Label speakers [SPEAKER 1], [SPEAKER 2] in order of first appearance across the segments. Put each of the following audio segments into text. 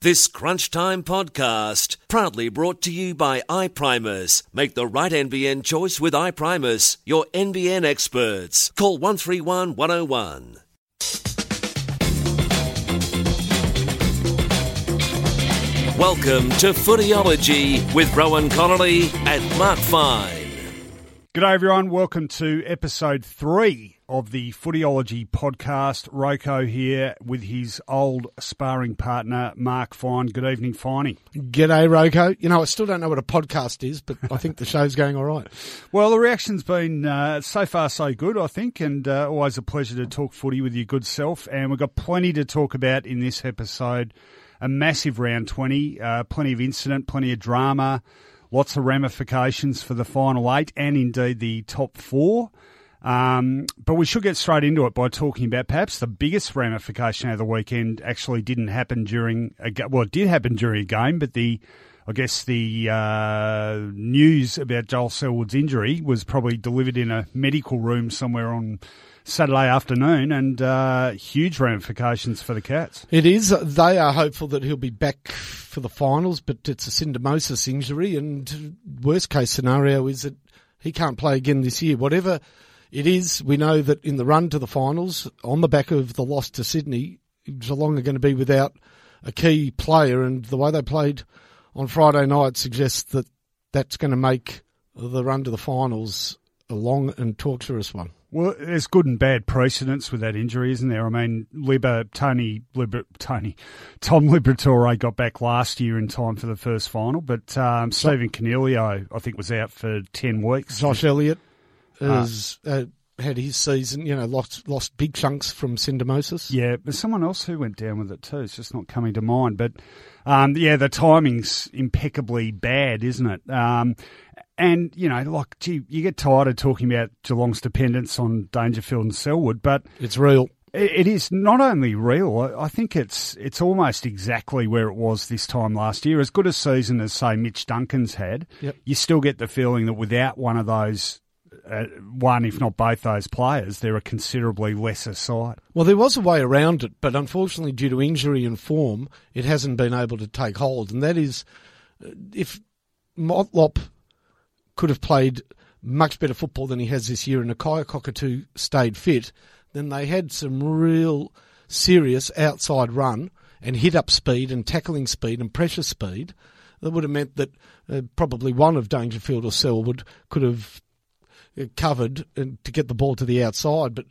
[SPEAKER 1] This Crunch Time podcast, proudly brought to you by iPrimus. Make the right NBN choice with iPrimus, your NBN experts. Call 131 101. Welcome to Footyology with Rohan Connolly and Mark Fine.
[SPEAKER 2] G'day, everyone. Welcome to episode three of the Footyology podcast. Roco here with his old sparring partner, Mark Fine. Good evening, Finey.
[SPEAKER 3] G'day, Roco. You know, I still don't know what a podcast is, but I think the show's going all right.
[SPEAKER 2] Well, the reaction's been uh, so far so good, I think, and uh, always a pleasure to talk footy with your good self. And we've got plenty to talk about in this episode. A massive round 20, uh, plenty of incident, plenty of drama lots of ramifications for the final eight and indeed the top four. Um, but we should get straight into it by talking about perhaps the biggest ramification of the weekend actually didn't happen during a well, it did happen during a game, but the I guess the uh, news about Joel Selwood's injury was probably delivered in a medical room somewhere on Saturday afternoon, and uh, huge ramifications for the Cats.
[SPEAKER 3] It is. They are hopeful that he'll be back for the finals, but it's a syndesmosis injury, and worst case scenario is that he can't play again this year. Whatever it is, we know that in the run to the finals, on the back of the loss to Sydney, Geelong are going to be without a key player, and the way they played on Friday night suggests that that's going to make the run to the finals a long and torturous one.
[SPEAKER 2] Well, there's good and bad precedents with that injury, isn't there? I mean, Liber, Tony, Liber, Tony, Tom Liberatore got back last year in time for the first final, but um, Stephen Coniglio, I think, was out for 10 weeks.
[SPEAKER 3] Josh Elliott has uh, uh, had his season, you know, lost, lost big chunks from syndesmosis.
[SPEAKER 2] Yeah, there's someone else who went down with it too. It's just not coming to mind. But um, yeah, the timing's impeccably bad, isn't it? Um, and, you know, like, gee, you get tired of talking about Geelong's dependence on Dangerfield and Selwood, but.
[SPEAKER 3] It's real.
[SPEAKER 2] It is not only real. I think it's it's almost exactly where it was this time last year. As good a season as say Mitch Duncan's had,
[SPEAKER 3] yep.
[SPEAKER 2] you still get the feeling that without one of those, uh, one if not both those players, they're a considerably lesser side.
[SPEAKER 3] Well, there was a way around it, but unfortunately, due to injury and form, it hasn't been able to take hold. And that is, uh, if Motlop could have played much better football than he has this year, and Nakia Cockatoo stayed fit, then they had some real serious outside run and hit up speed and tackling speed and pressure speed. That would have meant that uh, probably one of Dangerfield or Selwood could have uh, covered to get the ball to the outside. But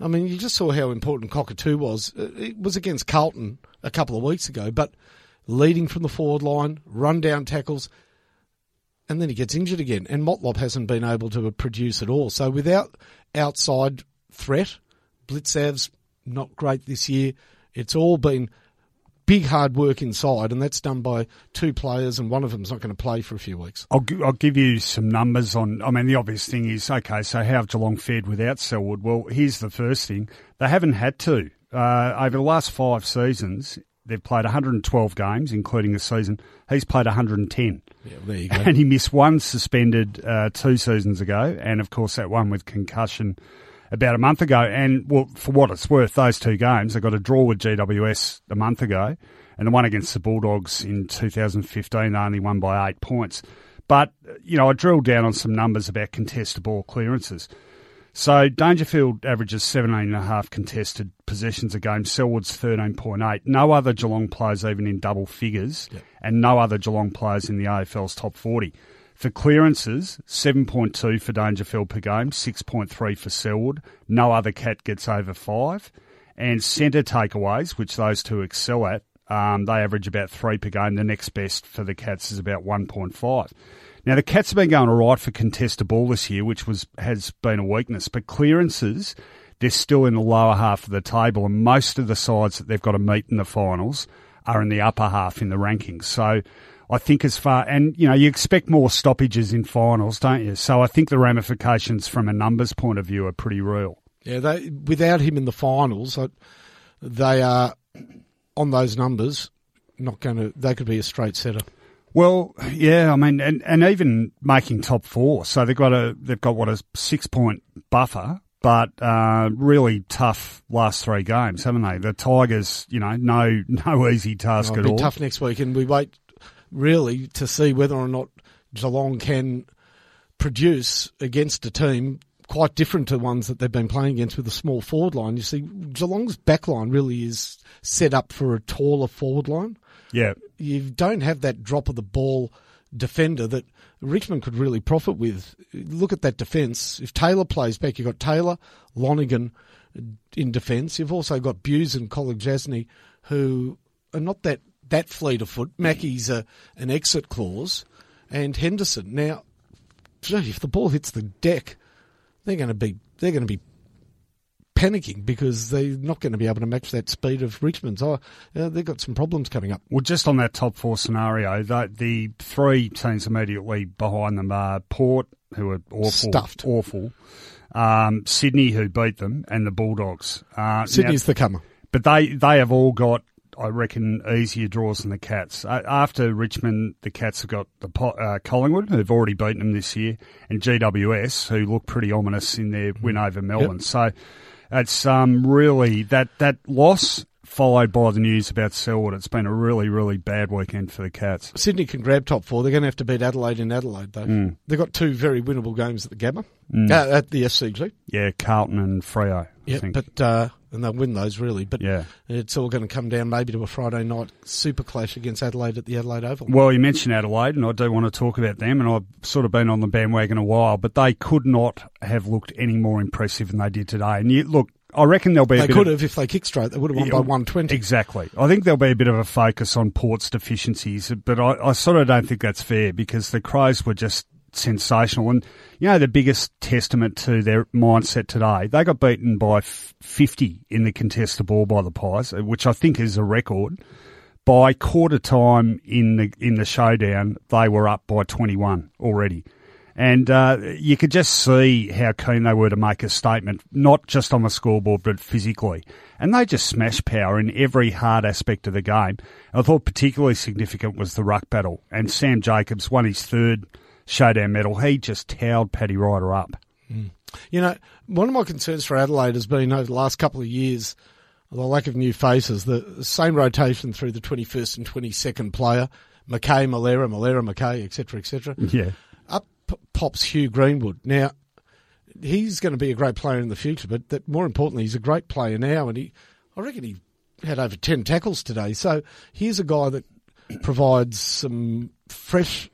[SPEAKER 3] I mean, you just saw how important Cockatoo was. Uh, it was against Carlton a couple of weeks ago, but leading from the forward line, run down tackles, and then he gets injured again. And Motlop hasn't been able to produce at all. So without outside threat, Blicavs not great this year. It's all been big hard work inside, and that's done by two players, and one of them's not going to play for a few weeks.
[SPEAKER 2] I'll, I'll give you some numbers on. I mean, the obvious thing is okay. So how have Geelong fared without Selwood? Well, here's the first thing: they haven't had to uh, over the last five seasons. They've played 112 games, including a season. He's played 110.
[SPEAKER 3] Yeah, there you go.
[SPEAKER 2] And he missed one suspended uh, two seasons ago, and of course that one with concussion about a month ago. And well, for what it's worth, those two games, they got a draw with GWS a month ago, and the one against the Bulldogs in 2015, they only won by eight points. But you know, I drilled down on some numbers about contested ball clearances. So Dangerfield averages 17.5 contested possessions a game. Selwood's 13.8. No other Geelong players even in double figures,
[SPEAKER 3] yep.
[SPEAKER 2] and no other Geelong players in the AFL's top 40. For clearances, 7.2 for Dangerfield per game, 6.3 for Selwood. No other cat gets over five. And centre takeaways, which those two excel at, um, they average about three per game. The next best for the Cats is about 1.5. Now the Cats have been going all right for contested ball this year, which was has been a weakness. But clearances, they're still in the lower half of the table, and most of the sides that they've got to meet in the finals are in the upper half in the rankings. So I think as far, and you know, you expect more stoppages in finals, don't you? So I think the ramifications from a numbers point of view are pretty real.
[SPEAKER 3] Yeah, they, without him in the finals, they are on those numbers not going to. They could be a straight setter.
[SPEAKER 2] Well, yeah, I mean, and, and even making top four, so they've got a they've got what a six point buffer, but uh, really tough last three games, haven't they? The Tigers, you know, no no easy task
[SPEAKER 3] oh,
[SPEAKER 2] at all.
[SPEAKER 3] Tough next week, and we wait really to see whether or not Geelong can produce against a team quite different to ones that they've been playing against with a small forward line. You see, Geelong's back line really is set up for a taller forward line.
[SPEAKER 2] Yeah.
[SPEAKER 3] You don't have that drop of the ball defender that Richmond could really profit with. Look at that defence. If Taylor plays back, you've got Taylor, Lonergan uh, in defence. You've also got Bews and Kolodjashnij who are not that, that fleet of foot. Mackie's a, an exit clause and Henderson. Now, gee, if the ball hits the deck, they're going to be they're going to be panicking because they're not going to be able to match that speed of Richmond's. Oh, uh, they've got some problems coming up.
[SPEAKER 2] Well, just on that top four scenario, the, the three teams immediately behind them are Port, who are awful,
[SPEAKER 3] Stuffed.
[SPEAKER 2] awful, um, Sydney, who beat them, and the Bulldogs. Uh,
[SPEAKER 3] Sydney's
[SPEAKER 2] now,
[SPEAKER 3] the comer.
[SPEAKER 2] But they, they have all got I reckon, easier draws than the Cats. Uh, after Richmond, the Cats have got the uh, Collingwood, who've already beaten them this year, and GWS, who look pretty ominous in their win over Melbourne. Yep. So it's um, really that that loss followed by the news about Selwood. It's been a really, really bad weekend for the Cats.
[SPEAKER 3] Sydney can grab top four. They're going to have to beat Adelaide in Adelaide, though. Mm. They've got two very winnable games at the Gabba, mm. uh, at the SCG.
[SPEAKER 2] Yeah, Carlton and Freo.
[SPEAKER 3] Yeah, but uh, and they'll win those really. But
[SPEAKER 2] yeah.
[SPEAKER 3] it's all going to come down maybe to a Friday night super clash against Adelaide at the Adelaide Oval.
[SPEAKER 2] Well, you mentioned Adelaide, and I do want to talk about them. And I've sort of been on the bandwagon a while, but they could not have looked any more impressive than they did today. And you, look, I reckon there'll be.
[SPEAKER 3] They
[SPEAKER 2] could
[SPEAKER 3] have if they kick straight. They would have won yeah, by one twenty.
[SPEAKER 2] Exactly. I think there'll be a bit of a focus on Port's deficiencies, but I, I sort of don't think that's fair because the Crows were just sensational. And you know the biggest testament to their mindset today, they got beaten by fifty in the contested ball by the Pies, which I think is a record. By quarter time in the in the showdown, they were up by twenty one already. And uh, you could just see how keen they were to make a statement, not just on the scoreboard, but physically. And they just smashed power in every hard aspect of the game. I thought particularly significant was the ruck battle. And Sam Jacobs won his third showdown medal. He just towed Paddy Ryder up.
[SPEAKER 3] Mm. You know, one of my concerns for Adelaide has been over the last couple of years the lack of new faces, the same rotation through the 21st and 22nd player, McKay, Milera, Milera, McKay, etc., etc.
[SPEAKER 2] Yeah Up
[SPEAKER 3] pops Hugh Greenwood. Now, he's going to be a great player in the future, but that, more importantly, he's a great player now, and he, I reckon he had over 10 tackles today. So here's a guy that provides some fresh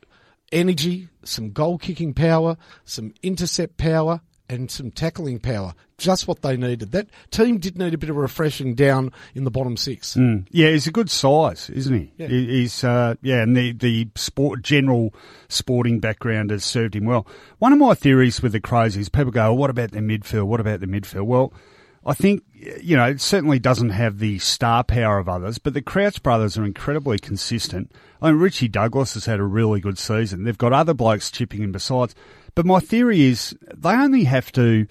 [SPEAKER 3] energy, some goal kicking power, some intercept power, and some tackling power. Just what they needed. That team did need a bit of refreshing down in the bottom six.
[SPEAKER 2] Mm. Yeah, he's a good size, isn't he?
[SPEAKER 3] Yeah.
[SPEAKER 2] He's uh, yeah, and the the sport general sporting background has served him well. One of my theories with the Crows is people go, oh, "What about the midfield? What about the midfield?" Well. I think, you know, it certainly doesn't have the star power of others, but the Crouch brothers are incredibly consistent. I mean, Richie Douglas has had a really good season. They've got other blokes chipping in besides. But my theory is they only have to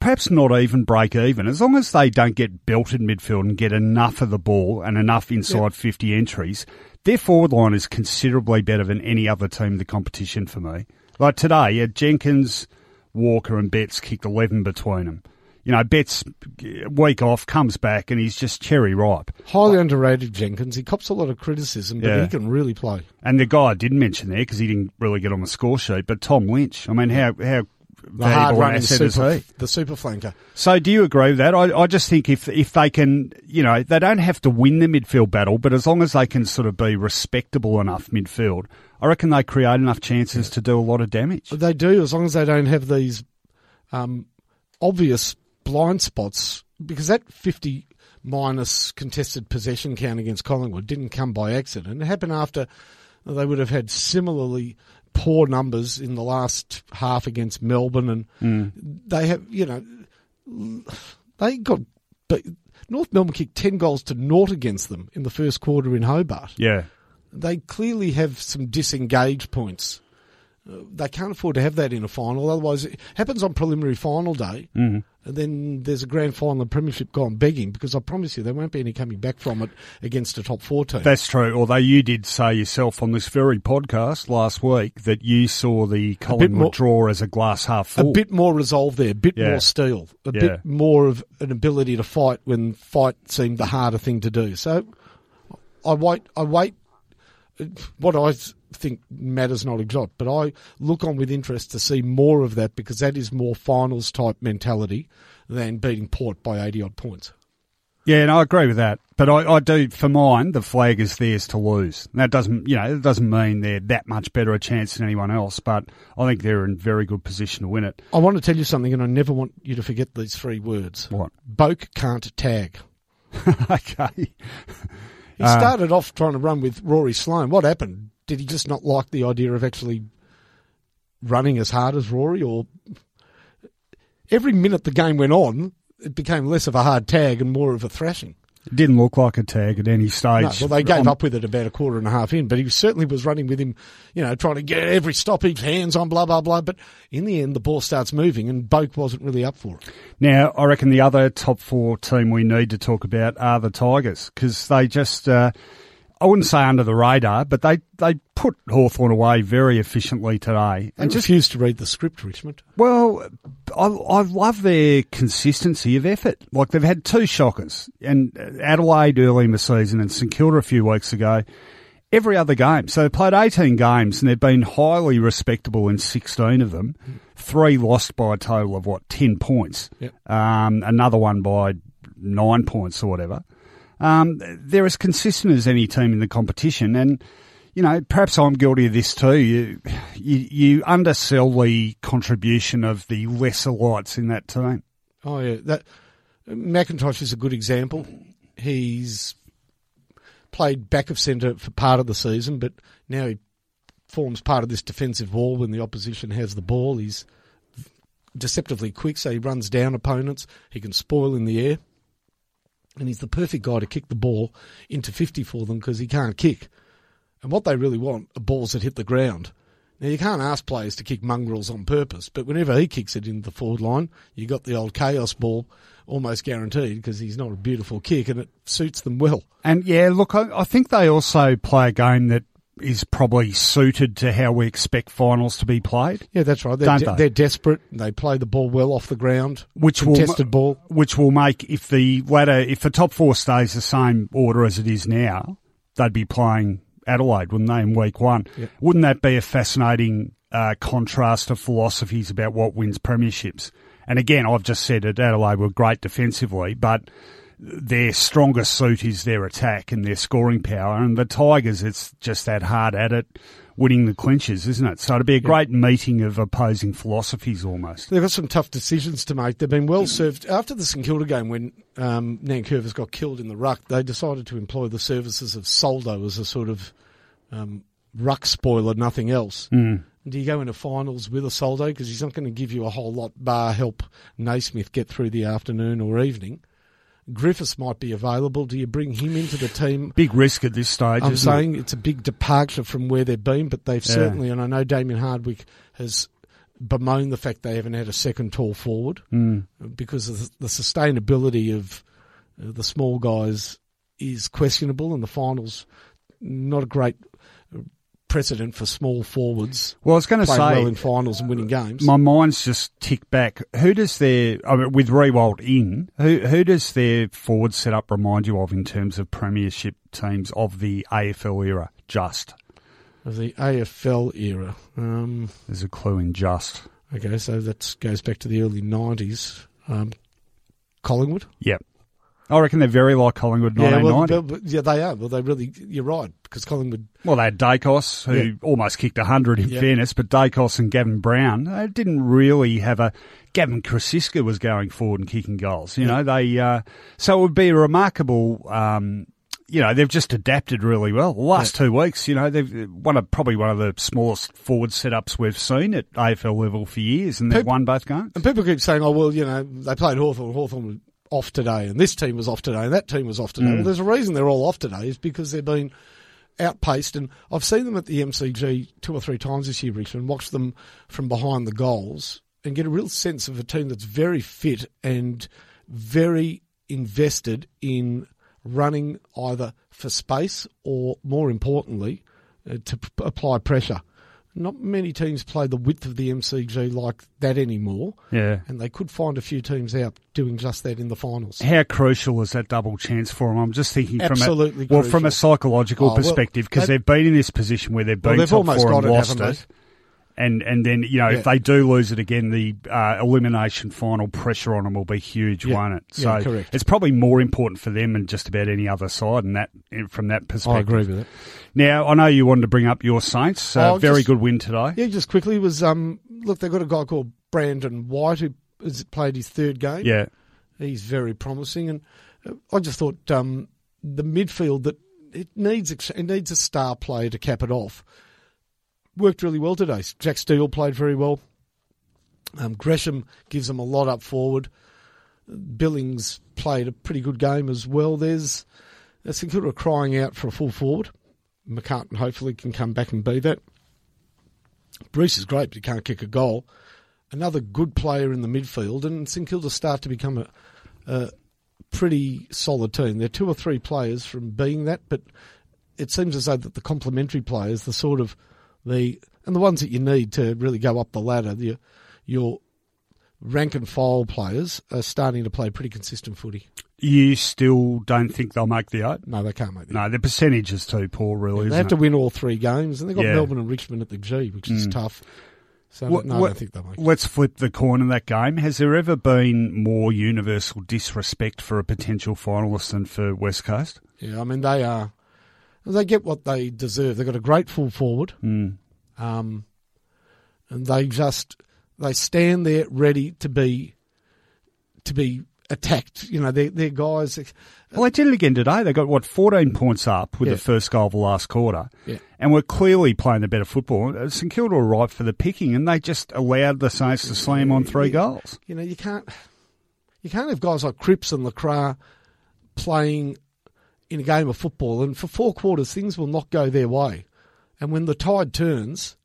[SPEAKER 2] perhaps not even break even as long as they don't get belted midfield and get enough of the ball and enough inside yep. 50 entries. Their forward line is considerably better than any other team in the competition for me. Like today, yeah, Jenkins, Walker, and Betts kicked 11 between them you know, Betts week off, comes back, and he's just cherry ripe.
[SPEAKER 3] Highly underrated Jenkins. He cops a lot of criticism, but yeah. he can really play.
[SPEAKER 2] And the guy I didn't mention there because he didn't really get on the score sheet, but Tom Lynch. I mean, how how
[SPEAKER 3] the hard running super, the super flanker.
[SPEAKER 2] So, do you agree with that? I, I just think if if they can, you know, they don't have to win the midfield battle, but as long as they can sort of be respectable enough midfield, I reckon they create enough chances to do a lot of damage.
[SPEAKER 3] They do, as long as they don't have these um, obvious blind spots because that 50 minus contested possession count against Collingwood didn't come by accident. It happened after they would have had similarly poor numbers in the last half against Melbourne, and
[SPEAKER 2] mm.
[SPEAKER 3] they have, you know, they got North Melbourne kicked 10 goals to naught against them in the first quarter in Hobart.
[SPEAKER 2] Yeah.
[SPEAKER 3] They clearly have some disengaged points. They can't afford to have that in a final, otherwise it happens on preliminary final day,
[SPEAKER 2] Mm-hmm.
[SPEAKER 3] and then there's a grand final and premiership gone begging because I promise you there won't be any coming back from it against a top four team.
[SPEAKER 2] That's true. Although you did say yourself on this very podcast last week that you saw the Collingwood
[SPEAKER 3] more-
[SPEAKER 2] draw as a glass half full.
[SPEAKER 3] a bit more resolve there, a bit
[SPEAKER 2] Yeah.
[SPEAKER 3] more steel, a
[SPEAKER 2] Yeah.
[SPEAKER 3] bit more of an ability to fight when fight seemed the harder thing to do. So I wait, I wait. What I think matters not exotic, but I look on with interest to see more of that because that is more finals type mentality than beating Port by 80 odd points.
[SPEAKER 2] Yeah, and I agree with that. But I, I do, for mine, the flag is theirs to lose. That doesn't, you know, it doesn't mean they're that much better a chance than anyone else, but I think they're in very good position to win it.
[SPEAKER 3] I want to tell you something, and I never want you to forget these three words.
[SPEAKER 2] What?
[SPEAKER 3] Boak can't tag.
[SPEAKER 2] okay.
[SPEAKER 3] He started off trying to run with Rory Sloane. What happened? Did he just not like the idea of actually running as hard as Rory? Or every minute the game went on, it became less of a hard tag and more of a thrashing.
[SPEAKER 2] It didn't look like a tag at any stage.
[SPEAKER 3] No, well, they gave
[SPEAKER 2] I'm-
[SPEAKER 3] up with it about a quarter and a half in, but he certainly was running with him, you know, trying to get every stop, stoppage, hands on, blah, blah, blah. But in the end, the ball starts moving and Boak wasn't really up for it.
[SPEAKER 2] Now, I reckon the other top four team we need to talk about are the Tigers because they just, uh, I wouldn't say under the radar, but they, they put Hawthorn away very efficiently today.
[SPEAKER 3] And just refused to read the script, Richmond.
[SPEAKER 2] Well, I, I love their consistency of effort. Like they've had two shockers, and Adelaide early in the season and St Kilda a few weeks ago. Every other game, so they played 18 games and they've been highly respectable in 16 of them. Three lost by a total of what 10 points.
[SPEAKER 3] Yep.
[SPEAKER 2] Um, another one by nine points or whatever. Um, they're as consistent as any team in the competition, and you know, perhaps I'm guilty of this too. You, you, you undersell the contribution of the lesser lights in that team.
[SPEAKER 3] Oh yeah, that McIntosh is a good example. He's played back of centre for part of the season, but now he forms part of this defensive wall when the opposition has the ball. He's deceptively quick, so he runs down opponents. He can spoil in the air, and he's the perfect guy to kick the ball into fifty for them because he can't kick. And what they really want are balls that hit the ground. Now you can't ask players to kick mongrels on purpose, but whenever he kicks it into the forward line, you got the old chaos ball almost guaranteed because he's not a beautiful kick and it suits them well.
[SPEAKER 2] And yeah, look, I, I think they also play a game that is probably suited to how we expect finals to be played.
[SPEAKER 3] Yeah, that's right. They're,
[SPEAKER 2] Don't
[SPEAKER 3] de-
[SPEAKER 2] they?
[SPEAKER 3] they're desperate. They play the ball well off the ground.
[SPEAKER 2] Which will-
[SPEAKER 3] contested ball.
[SPEAKER 2] which will make if the ladder if the top four stays the same order as it is now, they'd be playing Adelaide, wouldn't they, in week one? Wouldn't that be a fascinating uh, contrast of philosophies about what wins premierships? And again, I've just said that Adelaide were great defensively, but their strongest suit is their attack and their scoring power. And the Tigers, it's just that hard at it, winning the clinches, isn't it? So it'd be a great meeting of opposing philosophies almost.
[SPEAKER 3] They've got some tough decisions to make. They've been well served. After the St Kilda game, when um, Nankervis got killed in the ruck, they decided to employ the services of Soldo as a sort of um, ruck spoiler, nothing else. Mm. Do you go into finals with a Soldo? Because he's not going to give you a whole lot, bar help Naismith get through the afternoon or evening. Griffiths might be available. Do you bring him into the team?
[SPEAKER 2] Big risk at this stage.
[SPEAKER 3] I'm
[SPEAKER 2] isn't it?
[SPEAKER 3] saying it's a big departure from where they've been, but they've certainly, and I know Damien Hardwick has bemoaned the fact they haven't had a second tall forward because the, the sustainability of uh, the small guys is questionable, and the finals not a great precedent for small forwards
[SPEAKER 2] Well, I was going to say,
[SPEAKER 3] well in finals and winning games.
[SPEAKER 2] my mind's just ticked back. Who does their I mean, with Riewoldt in? Who who does their forward setup remind you of in terms of premiership teams of the AFL era? Just
[SPEAKER 3] of the AFL era. Um,
[SPEAKER 2] there's a clue in just.
[SPEAKER 3] okay, so that goes back to the early '90s. Um, Collingwood.
[SPEAKER 2] Yep. I reckon they're very like Collingwood
[SPEAKER 3] Yeah,
[SPEAKER 2] 1990.
[SPEAKER 3] well, yeah, they are. Well, they really. You're right because Collingwood.
[SPEAKER 2] Well, they had Daicos, who
[SPEAKER 3] Yeah.
[SPEAKER 2] almost kicked 100 in
[SPEAKER 3] Yeah.
[SPEAKER 2] fairness, but Daicos and Gavin Brown they didn't really have a. Gavin Crosisca was going forward and kicking goals. You know, they. Uh, so it would be a remarkable. Um, you know, they've just adapted really well. The last two weeks, you know, they've one of probably one of the smallest forward setups we've seen at AFL level for years, and they've won both games.
[SPEAKER 3] And people keep saying, "Oh, well, you know, they played Hawthorn. Hawthorn off today, and this team was off today, and that team was off today. Well, there's a reason they're all off today is because they've been outpaced, and I've seen them at the MCG two or three times this year, Richmond, watch them from behind the goals, and get a real sense of a team that's very fit and very invested in running either for space or, more importantly, uh, to p- apply pressure. Not many teams play the width of the MCG like that anymore,
[SPEAKER 2] Yeah.
[SPEAKER 3] and they could find a few teams out doing just that in the finals.
[SPEAKER 2] How crucial is that double chance for them? I'm just thinking
[SPEAKER 3] Absolutely
[SPEAKER 2] from a, well, from a psychological
[SPEAKER 3] Oh,
[SPEAKER 2] perspective, because
[SPEAKER 3] they-
[SPEAKER 2] they've been in this position where they've
[SPEAKER 3] Well,
[SPEAKER 2] been
[SPEAKER 3] they've
[SPEAKER 2] top
[SPEAKER 3] almost
[SPEAKER 2] four and
[SPEAKER 3] it,
[SPEAKER 2] lost it. And and then you know
[SPEAKER 3] Yeah.
[SPEAKER 2] if they do lose it again, the uh, elimination final pressure on them will be huge,
[SPEAKER 3] Yeah.
[SPEAKER 2] won't it?
[SPEAKER 3] Yeah,
[SPEAKER 2] So
[SPEAKER 3] correct.
[SPEAKER 2] it's probably more important for them than just about any other side, and that from that perspective, I
[SPEAKER 3] agree with it.
[SPEAKER 2] Now I know you wanted to bring up your Saints. Uh,
[SPEAKER 3] Oh,
[SPEAKER 2] very
[SPEAKER 3] just-
[SPEAKER 2] good win today.
[SPEAKER 3] Yeah, just quickly was um look they've got a guy called Brandon White who has played his third game.
[SPEAKER 2] Yeah.
[SPEAKER 3] he's very promising, and uh, I just thought um the midfield that it needs it needs a star player to cap it off. Worked really well today. Jack Steele played very well. Um, Gresham gives them a lot up forward. Billings played a pretty good game as well. There's uh, St Kilda crying out for a full forward. McCartin hopefully can come back and be that. Bruce is great, but he can't kick a goal. Another good player in the midfield, and St Kilda start to become a, a pretty solid team. They're two or three players from being that, but it seems as though that the complementary players, the sort of the and the ones that you need to really go up the ladder, your your rank and file players are starting to play pretty consistent footy.
[SPEAKER 2] You still don't think they'll make the eight?
[SPEAKER 3] No, they can't make that.
[SPEAKER 2] No, the percentage is too poor, really.
[SPEAKER 3] they
[SPEAKER 2] isn't
[SPEAKER 3] have to win all three games, and they've got
[SPEAKER 2] Yeah.
[SPEAKER 3] Melbourne and Richmond at the G, which is hmm. tough. So
[SPEAKER 2] What-
[SPEAKER 3] no, I
[SPEAKER 2] what-
[SPEAKER 3] don't think they'll make it.
[SPEAKER 2] Let's flip the coin in that game. Has there ever been more universal disrespect for a potential finalist than for West Coast?
[SPEAKER 3] Yeah, I mean they are. They get what they deserve. They've got a great full forward,
[SPEAKER 2] Mm.
[SPEAKER 3] um, and they just they stand there ready to be to be attacked. You know, they're, they're guys.
[SPEAKER 2] Well, they did it again today. They got, what, 14 points up with
[SPEAKER 3] Yeah.
[SPEAKER 2] the first goal of the last quarter.
[SPEAKER 3] Yeah.
[SPEAKER 2] And were clearly playing the better football. Uh, St Kilda were ripe for the picking, and they just allowed the Saints to slam on three goals.
[SPEAKER 3] You know, you can't you can't have guys like Cripps and LeCras playing in a game of football, and for four quarters things will not go their way. And when the tide turns,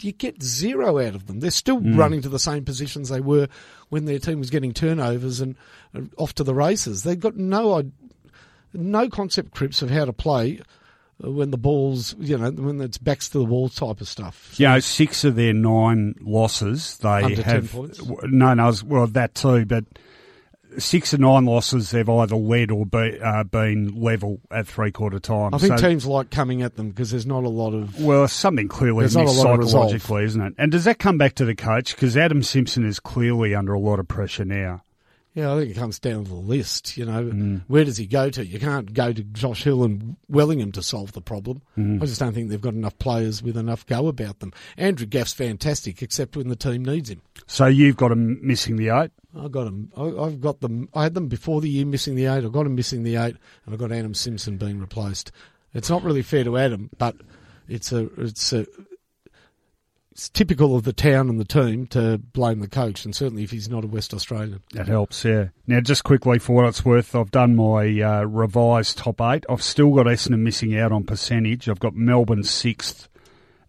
[SPEAKER 3] you get zero out of them. They're still running to the same positions they were when their team was getting turnovers and uh, off to the races. They've got no no concept, Cripps, of how to play uh, when the ball's you know when it's backs to the wall type of stuff.
[SPEAKER 2] You know, six of their nine losses, they
[SPEAKER 3] Under 10
[SPEAKER 2] have. No, no, well, that too, but six of nine losses, they've either led or be, uh, been level at three quarter time.
[SPEAKER 3] I think
[SPEAKER 2] So-
[SPEAKER 3] teams like coming at them because there's not a lot of
[SPEAKER 2] Well, something clearly missed
[SPEAKER 3] lot of resolve.
[SPEAKER 2] psychologically, isn't it? And does that come back to the coach? Because Adam Simpson is clearly under a lot of pressure now.
[SPEAKER 3] Yeah, I think it comes down to the list. You know,
[SPEAKER 2] Mm.
[SPEAKER 3] where does he go to? You can't go to Josh Hill and Wellingham to solve the problem.
[SPEAKER 2] Mm.
[SPEAKER 3] I just don't think they've got enough players with enough go about them. Andrew Gaff's fantastic, except when the team needs him.
[SPEAKER 2] So you've got him missing the eight.
[SPEAKER 3] I got them. I, I've got them. I had them before the year missing the eight. I got him missing the eight, and I got Adam Simpson being replaced. It's not really fair to Adam, but it's a it's a it's typical of the town and the team to blame the coach, and certainly if he's not a West Australian.
[SPEAKER 2] That helps, yeah. Now, just quickly for what it's worth, I've done my uh, revised top eight. I've still got Essendon missing out on percentage. I've got Melbourne sixth,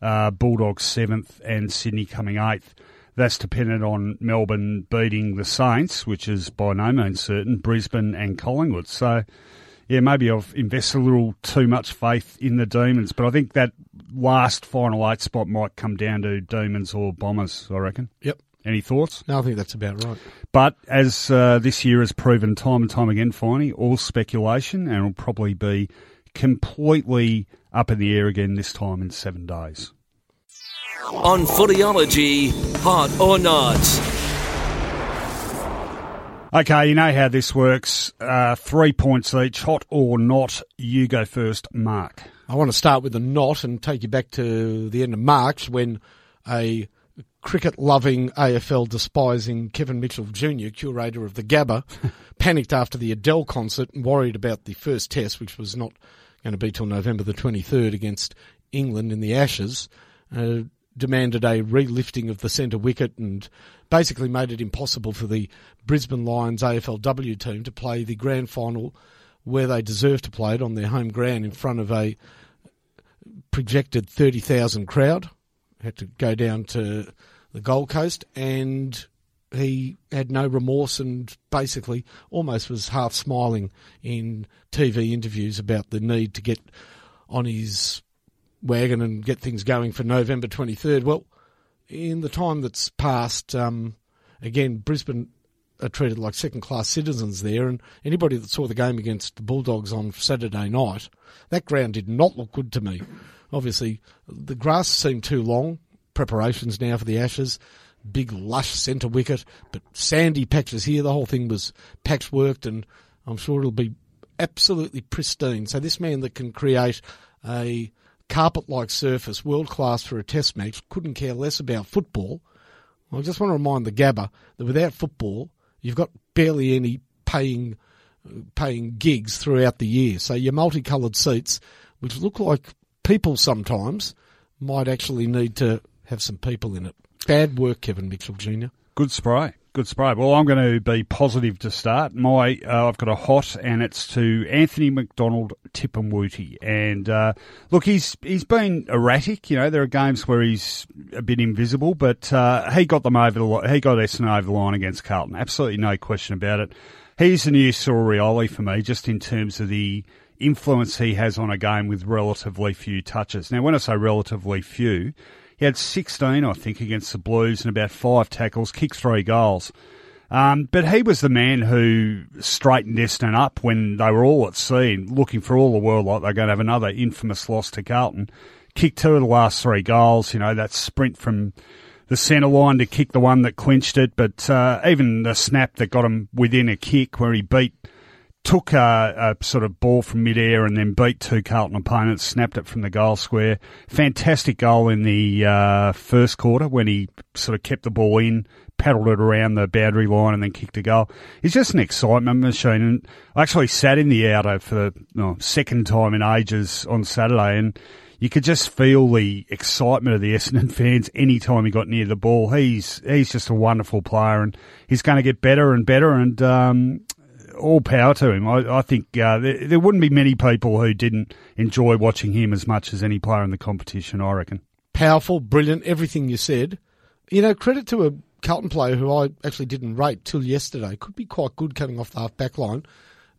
[SPEAKER 2] uh, Bulldogs seventh, and Sydney coming eighth. That's dependent on Melbourne beating the Saints, which is by no means certain, Brisbane and Collingwood. So, yeah, maybe I've invested a little too much faith in the Demons, but I think that last final eight spot might come down to Demons or Bombers, I reckon.
[SPEAKER 3] Yep.
[SPEAKER 2] Any thoughts?
[SPEAKER 3] No, I think that's about right.
[SPEAKER 2] But as uh, this year has proven time and time again, Finey, all speculation and will probably be completely up in the air again this time in seven days.
[SPEAKER 1] On Footyology, hot or not.
[SPEAKER 2] Okay, you know how this works. Uh, three points each, hot or not. You go first, Mark.
[SPEAKER 3] I want to start with a not and take you back to the end of March when a cricket loving, AFL despising Kevin Mitchell Jr., curator of the Gabba, panicked after the Adele concert and worried about the first test, which was not going to be till November the 23rd against England in the Ashes. Uh, demanded a relifting of the centre wicket and basically made it impossible for the Brisbane Lions AFLW team to play the grand final where they deserve to play it on their home ground in front of a projected 30,000 crowd. Had to go down to the Gold Coast and he had no remorse and basically almost was half smiling in TV interviews about the need to get on his wagon and get things going for November 23rd. Well, in the time that's passed, um, again, Brisbane are treated like second class citizens there, and anybody that saw the game against the Bulldogs on Saturday night, that ground did not look good to me. Obviously, the grass seemed too long. Preparations now for the Ashes. Big lush centre wicket, but sandy patches here. The whole thing was patchworked, and I'm sure it'll be absolutely pristine. So this man that can create a carpet-like surface, world class for a test match, couldn't care less about football. I just want to remind the Gabba that without football, you've got barely any paying paying gigs throughout the year. So your multicoloured seats, which look like people sometimes, might actually need to have some people in it. Bad work, Kevin Mitchell Jr.
[SPEAKER 2] Good spray. Good spray. Well, I'm going to be positive to start. My, uh, I've got a hot, and it's to Anthony McDonald Tipungwuti. And Wooty. And uh, look, he's he's been erratic. You know, there are games where he's a bit invisible, but uh, he got them over the he got Essendon over the line against Carlton. Absolutely no question about it. He's the new Saul for me, just in terms of the influence he has on a game with relatively few touches. Now, when I say relatively few, he had 16, I think, against the Blues and about five tackles, kicked three goals. Um, but he was the man who straightened Essendon up when they were all at sea, looking for all the world like they're going to have another infamous loss to Carlton. Kicked two of the last three goals, you know, that sprint from the centre line to kick the one that clinched it, but uh, even the snap that got him within a kick where he beat took a, a, sort of ball from midair and then beat two Carlton opponents, snapped it from the goal square. Fantastic goal in the uh, first quarter when he sort of kept the ball in, paddled it around the boundary line and then kicked a goal. He's just an excitement machine. And I actually sat in the outer for the second time in ages on Saturday and you could just feel the excitement of the Essendon fans anytime he got near the ball. He's he's just a wonderful player, and he's going to get better and better. And um, all power to him. I, I think uh, there, there, wouldn't be many people who didn't enjoy watching him as much as any player in the competition. I reckon.
[SPEAKER 3] Powerful, brilliant, everything you said. You know, credit to a Carlton player who I actually didn't rate till yesterday. Could be quite good coming off the half back line.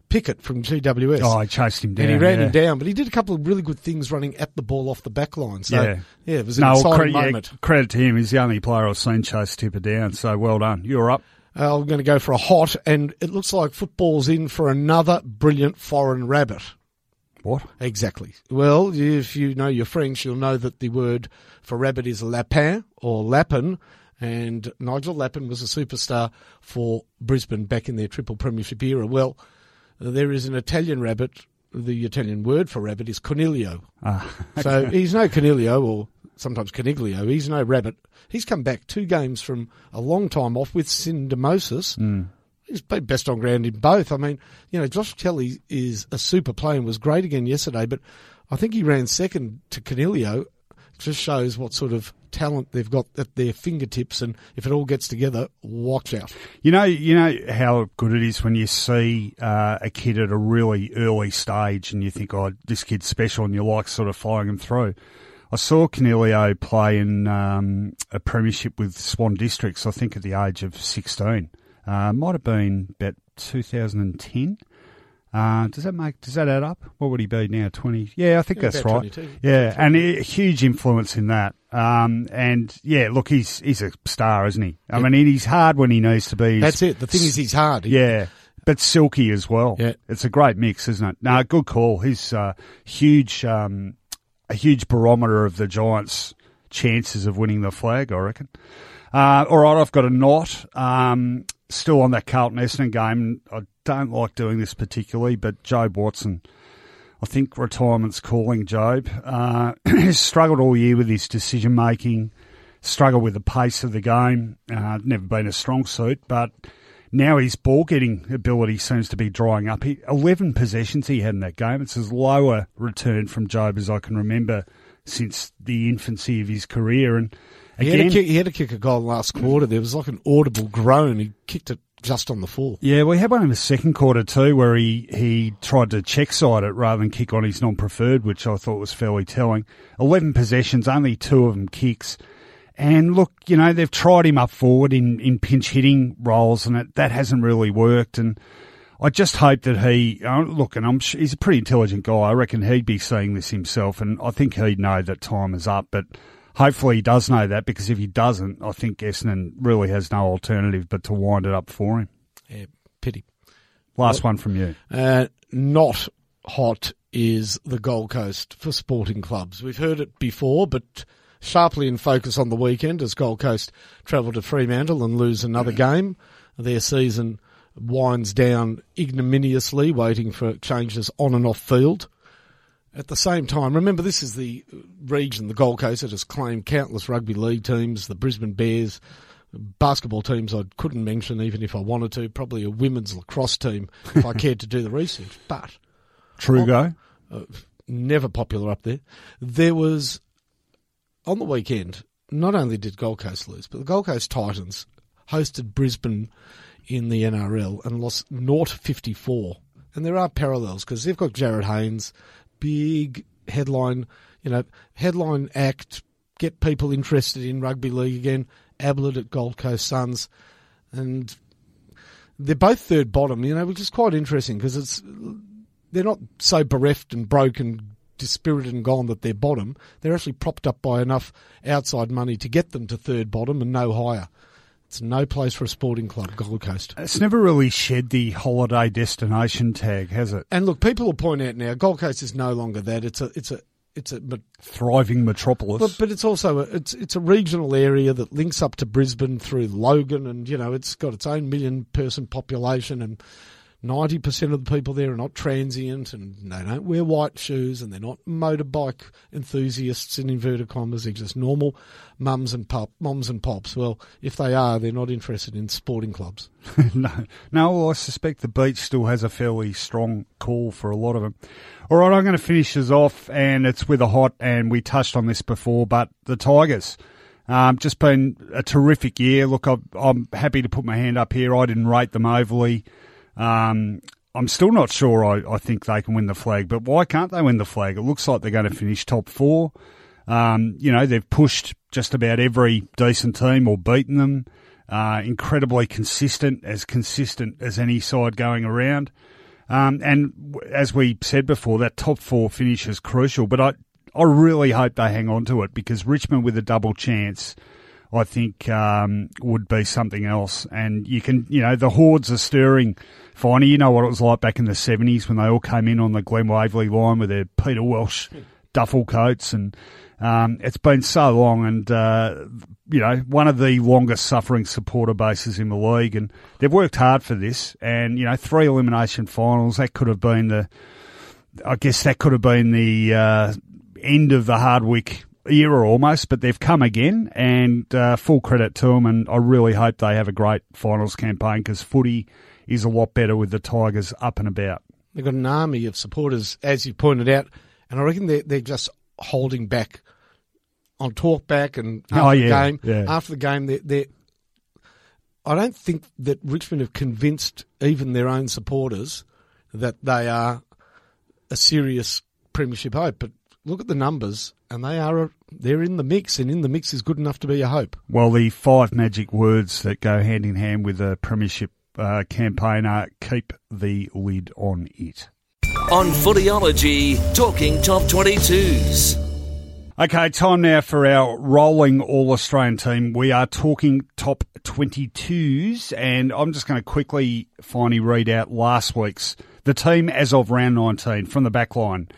[SPEAKER 3] Pickett from GWS.
[SPEAKER 2] Oh, I chased him down.
[SPEAKER 3] And he ran
[SPEAKER 2] yeah.
[SPEAKER 3] him down, but he did a couple of really good things running at the ball off the back line. So,
[SPEAKER 2] yeah,
[SPEAKER 3] yeah it was an
[SPEAKER 2] no,
[SPEAKER 3] exciting
[SPEAKER 2] credit,
[SPEAKER 3] moment.
[SPEAKER 2] Yeah, credit to him. He's the only player I've seen chase Tipper down. So well done. You're up.
[SPEAKER 3] Uh, I'm going to go for a hot, and it looks like football's in for another brilliant foreign rabbit.
[SPEAKER 2] What?
[SPEAKER 3] Exactly. Well, if you know your French, you'll know that the word for rabbit is lapin or lapin, and Nigel Lappin was a superstar for Brisbane back in their triple premiership era. Well, there is an Italian rabbit. The Italian word for rabbit is Coniglio.
[SPEAKER 2] Ah, okay.
[SPEAKER 3] So he's no Coniglio or sometimes Coniglio. He's no rabbit. He's come back two games from a long time off with syndesmosis.
[SPEAKER 2] Mm.
[SPEAKER 3] He's been best on ground in both. I mean, you know, Josh Kelly is a super player and was great again yesterday, but I think he ran second to Coniglio. Just shows what sort of talent they've got at their fingertips, and if it all gets together, watch out.
[SPEAKER 2] You know, you know how good it is when you see uh, a kid at a really early stage, and you think, "Oh, this kid's special," and you like sort of following him through. I saw Coniglio play in um, a premiership with Swan Districts, I think at the age of 16. Uh, might have been about 2010. Uh, does that make does that add up? What would he be now? Twenty? Yeah, I think
[SPEAKER 3] Yeah,
[SPEAKER 2] that's right.
[SPEAKER 3] 22.
[SPEAKER 2] Yeah, and a huge influence in that. Um, and yeah, look, he's he's a star, isn't he? I mean, he's hard when he needs to be. He's-
[SPEAKER 3] That's it. The thing is, he's hard. He-
[SPEAKER 2] yeah, but silky as well.
[SPEAKER 3] Yeah.
[SPEAKER 2] it's a great mix, isn't it? No, good call. He's uh, huge, um, a huge barometer of the Giants' chances of winning the flag. I reckon. Uh, all right, I've got a not. Um, still on that Carlton Essendon game. I don't like doing this particularly, but Jobe Watson. I think retirement's calling Jobe. Uh, he's struggled all year with his decision making, struggled with the pace of the game. Uh, never been a strong suit, but now his ball getting ability seems to be drying up. He, 11 possessions he had in that game. It's as low a return from Jobe as I can remember since the infancy of his career. And
[SPEAKER 3] He had,
[SPEAKER 2] again,
[SPEAKER 3] kick, he had to kick a goal last quarter. There was like an audible groan. He kicked it just on the full.
[SPEAKER 2] yeah, we had one in the second quarter too, where he, he tried to check side it rather than kick on his non-preferred, which I thought was fairly telling. Eleven possessions, only two of them kicks. And look, you know, they've tried him up forward in, in pinch hitting roles, and it, that hasn't really worked. And I just hope that he uh, look, and I'm he's a pretty intelligent guy. I reckon he'd be seeing this himself, and I think he'd know that time is up. But hopefully, he does know that because if he doesn't, I think Essendon really has no alternative but to wind it up for him.
[SPEAKER 3] Yeah, pity.
[SPEAKER 2] Last one from you.
[SPEAKER 3] Uh, not hot is the Gold Coast for sporting clubs. We've heard it before, but sharply in focus on the weekend as Gold Coast travel to Fremantle and lose another game. Their season winds down ignominiously, waiting for changes on and off field. At the same time, remember this is the region, the Gold Coast, that has claimed countless rugby league teams, the Brisbane Bears, basketball teams I couldn't mention even if I wanted to, probably a women's lacrosse team if I cared to do the research. But
[SPEAKER 2] True go.
[SPEAKER 3] Uh, never popular up there. There was on the weekend. Not only did Gold Coast lose, but the Gold Coast Titans hosted Brisbane in the NRL and lost 0 54. And there are parallels because they've got Jarryd Haynes, big headline, you know, headline act, get people interested in rugby league again. Ablett at Gold Coast Suns, and they're both third bottom, you know, which is quite interesting because it's they're not so bereft and broken, dispirited and gone that they're bottom. They're actually propped up by enough outside money to get them to third bottom and no higher. It's no place for a sporting club, Gold Coast.
[SPEAKER 2] It's never really shed the holiday destination tag, has it?
[SPEAKER 3] And look, people will point out now, Gold Coast is no longer that. It's a, it's a, it's a, but
[SPEAKER 2] Thriving metropolis.
[SPEAKER 3] But, but it's also a, it's it's a regional area that links up to Brisbane through Logan, and you know it's got its own million person population, and ninety percent of the people there are not transient, and they don't wear white shoes, and they're not motorbike enthusiasts in inverted commas. They're just normal mums and pop moms and pops. Well, if they are, they're not interested in sporting clubs.
[SPEAKER 2] no, no. I suspect the beach still has a fairly strong call for a lot of them. All right, I'm going to finish this off, and it's with a hot. And we touched on this before, but the Tigers. Um, just been a terrific year. Look, I've, I'm happy to put my hand up here. I didn't rate them overly. Um, I'm still not sure. I, I think they can win the flag, but why can't they win the flag? It looks like they're going to finish top four. Um, you know, they've pushed just about every decent team or beaten them. Uh, incredibly consistent, as consistent as any side going around. Um, and as we said before, that top four finish is crucial. But I, I really hope they hang on to it because Richmond with a double chance, I think, um, would be something else. And you can, you know, the hordes are stirring. Finally, you know what it was like back in the 70s when they all came in on the Glen Waverley line with their Peter Welsh duffel coats and um, it's been so long and uh, you know one of the longest suffering supporter bases in the league and they've worked hard for this and you know three elimination finals that could have been the I guess that could have been the uh, end of the Hardwick era almost but they've come again and uh, full credit to them and I really hope they have a great finals campaign because footy is a lot better with the Tigers up and about.
[SPEAKER 3] They've got an army of supporters, as you pointed out, and I reckon they're, they're just holding back on talk back and after
[SPEAKER 2] Oh,
[SPEAKER 3] the game.
[SPEAKER 2] yeah.
[SPEAKER 3] After the game, they're, they're. I don't think that Richmond have convinced even their own supporters that they are a serious premiership hope. But look at the numbers, and they are a, they're in the mix, and in the mix is good enough to be a hope.
[SPEAKER 2] Well, the five magic words that go hand in hand with a premiership uh, campaign are keep the lid on it.
[SPEAKER 1] On Footyology, talking top 22s.
[SPEAKER 2] Okay, time now for our rolling All Australian team. We are talking top 22s, and I'm just going to quickly finally read out last week's. The team as of round 19 from the back line.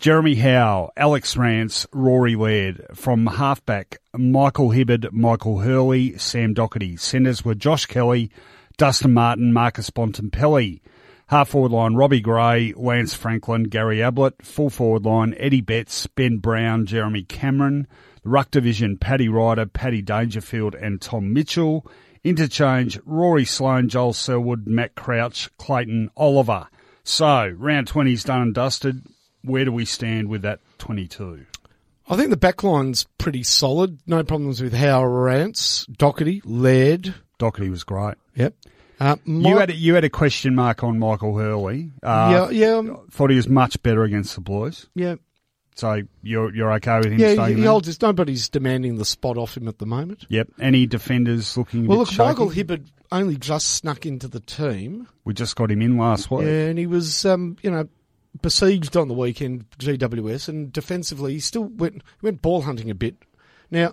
[SPEAKER 2] Jeremy Howe, Alex Rance, Rory Laird. From halfback, Michael Hibbard, Michael Hurley, Sam Docherty. Centres were Josh Kelly, Dustin Martin, Marcus Bontempelli. Half forward line, Robbie Gray, Lance Franklin, Gary Ablett. Full forward line, Eddie Betts, Ben Brown, Jeremy Cameron. The Ruck division, Paddy Ryder, Paddy Dangerfield and Tom Mitchell. Interchange, Rory Sloane, Joel Selwood, Matt Crouch, Clayton Oliver. So, round 20's done and dusted. Where do we stand with that 22?
[SPEAKER 3] I think the backline's pretty solid. No problems with Howard Rance, Docherty, Laird.
[SPEAKER 2] Docherty was great.
[SPEAKER 3] Yep. Uh,
[SPEAKER 2] You had a, you had a question mark on Michael Hurley. Uh,
[SPEAKER 3] yeah, yeah, um,
[SPEAKER 2] Thought he was much better against the Blues.
[SPEAKER 3] yeah,
[SPEAKER 2] So you're you're okay with him
[SPEAKER 3] yeah.
[SPEAKER 2] staying
[SPEAKER 3] He, he
[SPEAKER 2] there?
[SPEAKER 3] holds. his- Nobody's demanding the spot off him at the moment.
[SPEAKER 2] Yep. Any defenders looking a
[SPEAKER 3] Well, look,
[SPEAKER 2] shaky?
[SPEAKER 3] Michael Hibbard only just snuck into the team,
[SPEAKER 2] We just got him in last week.
[SPEAKER 3] yeah, and he was, um, you know, besieged on the weekend, GWS, and defensively he still went went ball hunting a bit. Now,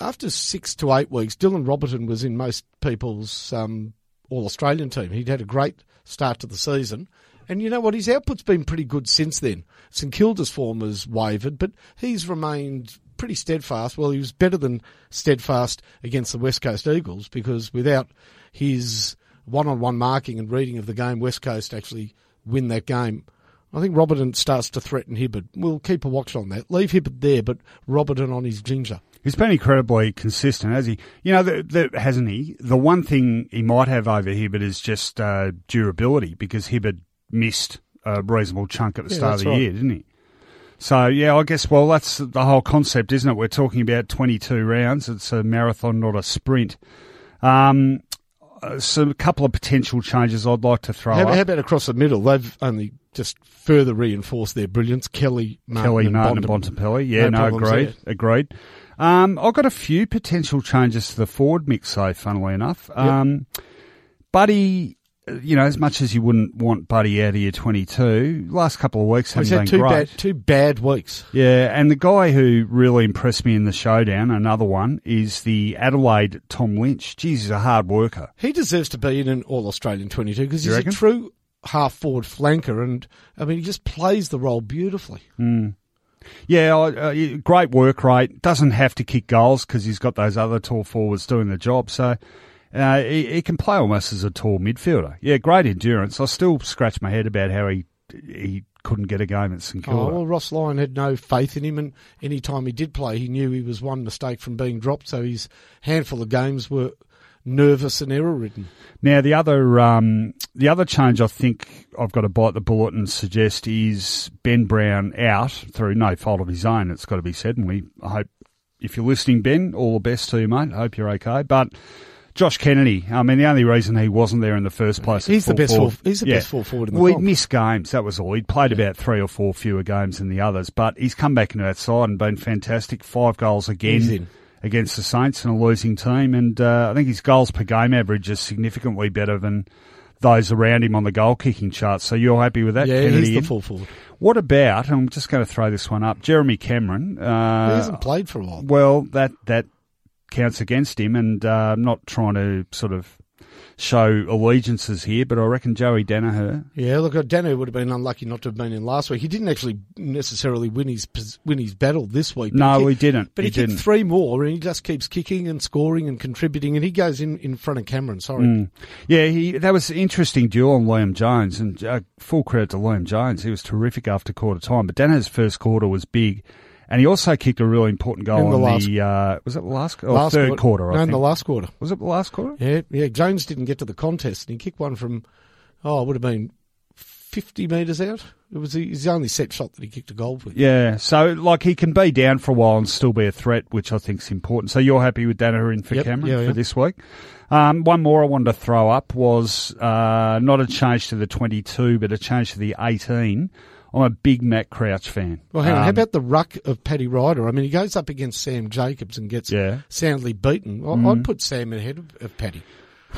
[SPEAKER 3] after six to eight weeks, Dylan Roberton was in most people's um, All Australian team. He'd had a great start to the season. And you know what? His output's been pretty good since then. St Kilda's form has wavered, but he's remained pretty steadfast. Well, he was better than steadfast against the West Coast Eagles because without his one-on-one marking and reading of the game, West Coast actually win that game. I think Roberton starts to threaten Hibberd. We'll keep a watch on that. Leave Hibberd there, but Roberton on his ginger.
[SPEAKER 2] He's been incredibly consistent, has he? You know, the, the, hasn't he? The one thing he might have over Hibberd is just uh, durability because Hibberd missed a reasonable chunk at the
[SPEAKER 3] Yeah,
[SPEAKER 2] start of the
[SPEAKER 3] right.
[SPEAKER 2] year, didn't he? So, yeah, I guess, well, that's the whole concept, isn't it? We're talking about 22 rounds. It's a marathon, not a sprint. Um, so a couple of potential changes I'd like to throw
[SPEAKER 3] How, how about across the middle? They've only just further reinforced their brilliance. Kelly, Martin,
[SPEAKER 2] Kelly
[SPEAKER 3] and
[SPEAKER 2] Martin and Bontempelli. Yeah,
[SPEAKER 3] No
[SPEAKER 2] no, agreed. Agreed. Um, I've got a few potential changes to the forward mix, though, funnily enough. Um, Buddy, uh, you know, as much as you wouldn't want Buddy out of your 22, last couple of weeks haven't
[SPEAKER 3] had
[SPEAKER 2] been
[SPEAKER 3] two
[SPEAKER 2] great.
[SPEAKER 3] bad, two bad weeks.
[SPEAKER 2] Yeah, and the guy who really impressed me in the showdown, another one, is the Adelaide Tom Lynch. Geez, he's a hard worker.
[SPEAKER 3] He deserves to be in an All Australian 22 because he's
[SPEAKER 2] reckon?
[SPEAKER 3] a true half forward flanker, and I mean he just plays the role beautifully.
[SPEAKER 2] Yeah, uh, great work rate. Doesn't have to kick goals because he's got those other tall forwards doing the job. So uh, he, he can play almost as a tall midfielder. Yeah, great endurance. I still scratch my head about how he he couldn't get a game at St
[SPEAKER 3] Oh,
[SPEAKER 2] Kilda.
[SPEAKER 3] well, Ross Lyon had no faith in him, and any time he did play, he knew he was one mistake from being dropped. So his handful of games were nervous and error ridden.
[SPEAKER 2] Now the other um, the other change I think I've got to bite the bullet and suggest is Ben Brown out through no fault of his own. It's got to be said, and we I hope if you're listening, Ben, all the best to you, mate. I hope you're okay. But Josh Kennedy, I mean, the only reason he wasn't there in the first place,
[SPEAKER 3] He's the best
[SPEAKER 2] forward-
[SPEAKER 3] he's the best full forward in the
[SPEAKER 2] Well, he'd missed games. That was all. He'd played about three or four fewer games than the others, but he's come back into that side and been fantastic. Five goals again
[SPEAKER 3] He's in.
[SPEAKER 2] Against the Saints and a losing team, and uh, I think his goals per game average is significantly better than those around him on the goal kicking chart. So you're happy with that?
[SPEAKER 3] yeah,
[SPEAKER 2] Kennedy
[SPEAKER 3] he's the
[SPEAKER 2] in?
[SPEAKER 3] full forward.
[SPEAKER 2] What about? I'm just going to throw this one up. Jeremy Cameron. Uh,
[SPEAKER 3] he hasn't played for a while.
[SPEAKER 2] well, that that counts against him, and uh, I'm not trying to sort of show allegiances here, but I reckon Joey Daniher.
[SPEAKER 3] Yeah, look, Daniher would have been unlucky not to have been in last week. He didn't actually necessarily win his win his battle this week.
[SPEAKER 2] No,
[SPEAKER 3] he
[SPEAKER 2] he didn't.
[SPEAKER 3] But
[SPEAKER 2] he,
[SPEAKER 3] he, kicked
[SPEAKER 2] didn't.
[SPEAKER 3] three more, and he just keeps kicking and scoring and contributing, and he goes in, in front of Cameron. Sorry,
[SPEAKER 2] Mm. Yeah, he that was an interesting duel on Liam Jones, and uh, full credit to Liam Jones. He was terrific after quarter time, but Daniher's first quarter was big. And he also kicked a really important goal
[SPEAKER 3] In the last-
[SPEAKER 2] the, uh, was it the last, or
[SPEAKER 3] last
[SPEAKER 2] third quarter, I
[SPEAKER 3] no, in
[SPEAKER 2] think.
[SPEAKER 3] the last quarter.
[SPEAKER 2] was it the last quarter?
[SPEAKER 3] Yeah, yeah. Jones didn't get to the contest, and he kicked one from oh, it would have been fifty metres out. It was his only set shot that he kicked a goal with.
[SPEAKER 2] Yeah, so like he can be down for a while and still be a threat, which I think is important. So you're happy with Daniher in for
[SPEAKER 3] Yep,
[SPEAKER 2] Cameron
[SPEAKER 3] yeah,
[SPEAKER 2] for
[SPEAKER 3] yeah.
[SPEAKER 2] this week? Um, one more I wanted to throw up was uh, not a change to the 22, but a change to the 18. I'm a big Matt Crouch fan.
[SPEAKER 3] Well, hang on.
[SPEAKER 2] Um,
[SPEAKER 3] How about the ruck of Paddy Ryder? I mean, he goes up against Sam Jacobs and gets
[SPEAKER 2] Yeah.
[SPEAKER 3] soundly beaten. I
[SPEAKER 2] Mm.
[SPEAKER 3] I'd put Sam ahead of, of Paddy.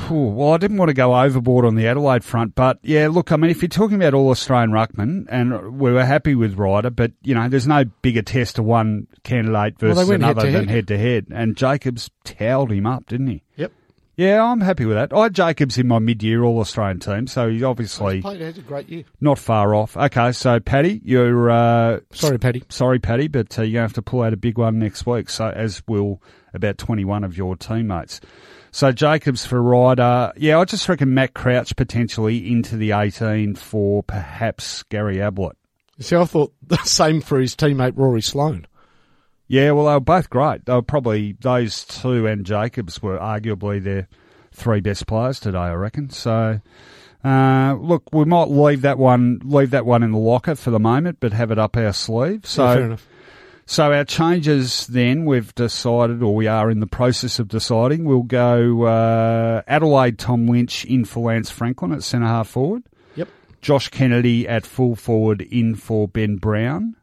[SPEAKER 2] Well, I didn't want to go overboard on the Adelaide front, but yeah, look, I mean, if you're talking about all Australian ruckman, and we were happy with Ryder, but you know, there's no bigger test of one candidate versus
[SPEAKER 3] went
[SPEAKER 2] another
[SPEAKER 3] head-to-head.
[SPEAKER 2] than head to head, and Jacobs towelled him up, didn't he?
[SPEAKER 3] Yep.
[SPEAKER 2] Yeah, I'm happy with that. I had Jacobs in my mid-year All Australian team, so he's obviously
[SPEAKER 3] Played had a great year.
[SPEAKER 2] not far off. Okay, so Paddy, you're uh,
[SPEAKER 3] Sorry, Paddy.
[SPEAKER 2] sorry, Paddy, but uh, you're going to have to pull out a big one next week. So as will about 21 of your teammates. So Jacobs for Ryder. Yeah, I just reckon Matt Crouch potentially into the 18 for perhaps Gary Ablett.
[SPEAKER 3] See, I thought the same for his teammate Rory Sloane.
[SPEAKER 2] Yeah, well, they were both great. They were probably those two and Jacobs were arguably their three best players today, I reckon. So, uh, look, we might leave that one leave that one in the locker for the moment, but have it up our sleeve. So,
[SPEAKER 3] Yeah, fair enough.
[SPEAKER 2] So our changes then, we've decided, or we are in the process of deciding, we'll go uh, Adelaide Tom Lynch in for Lance Franklin at centre half forward.
[SPEAKER 3] Yep.
[SPEAKER 2] Josh Kennedy at full forward in for Ben Brown.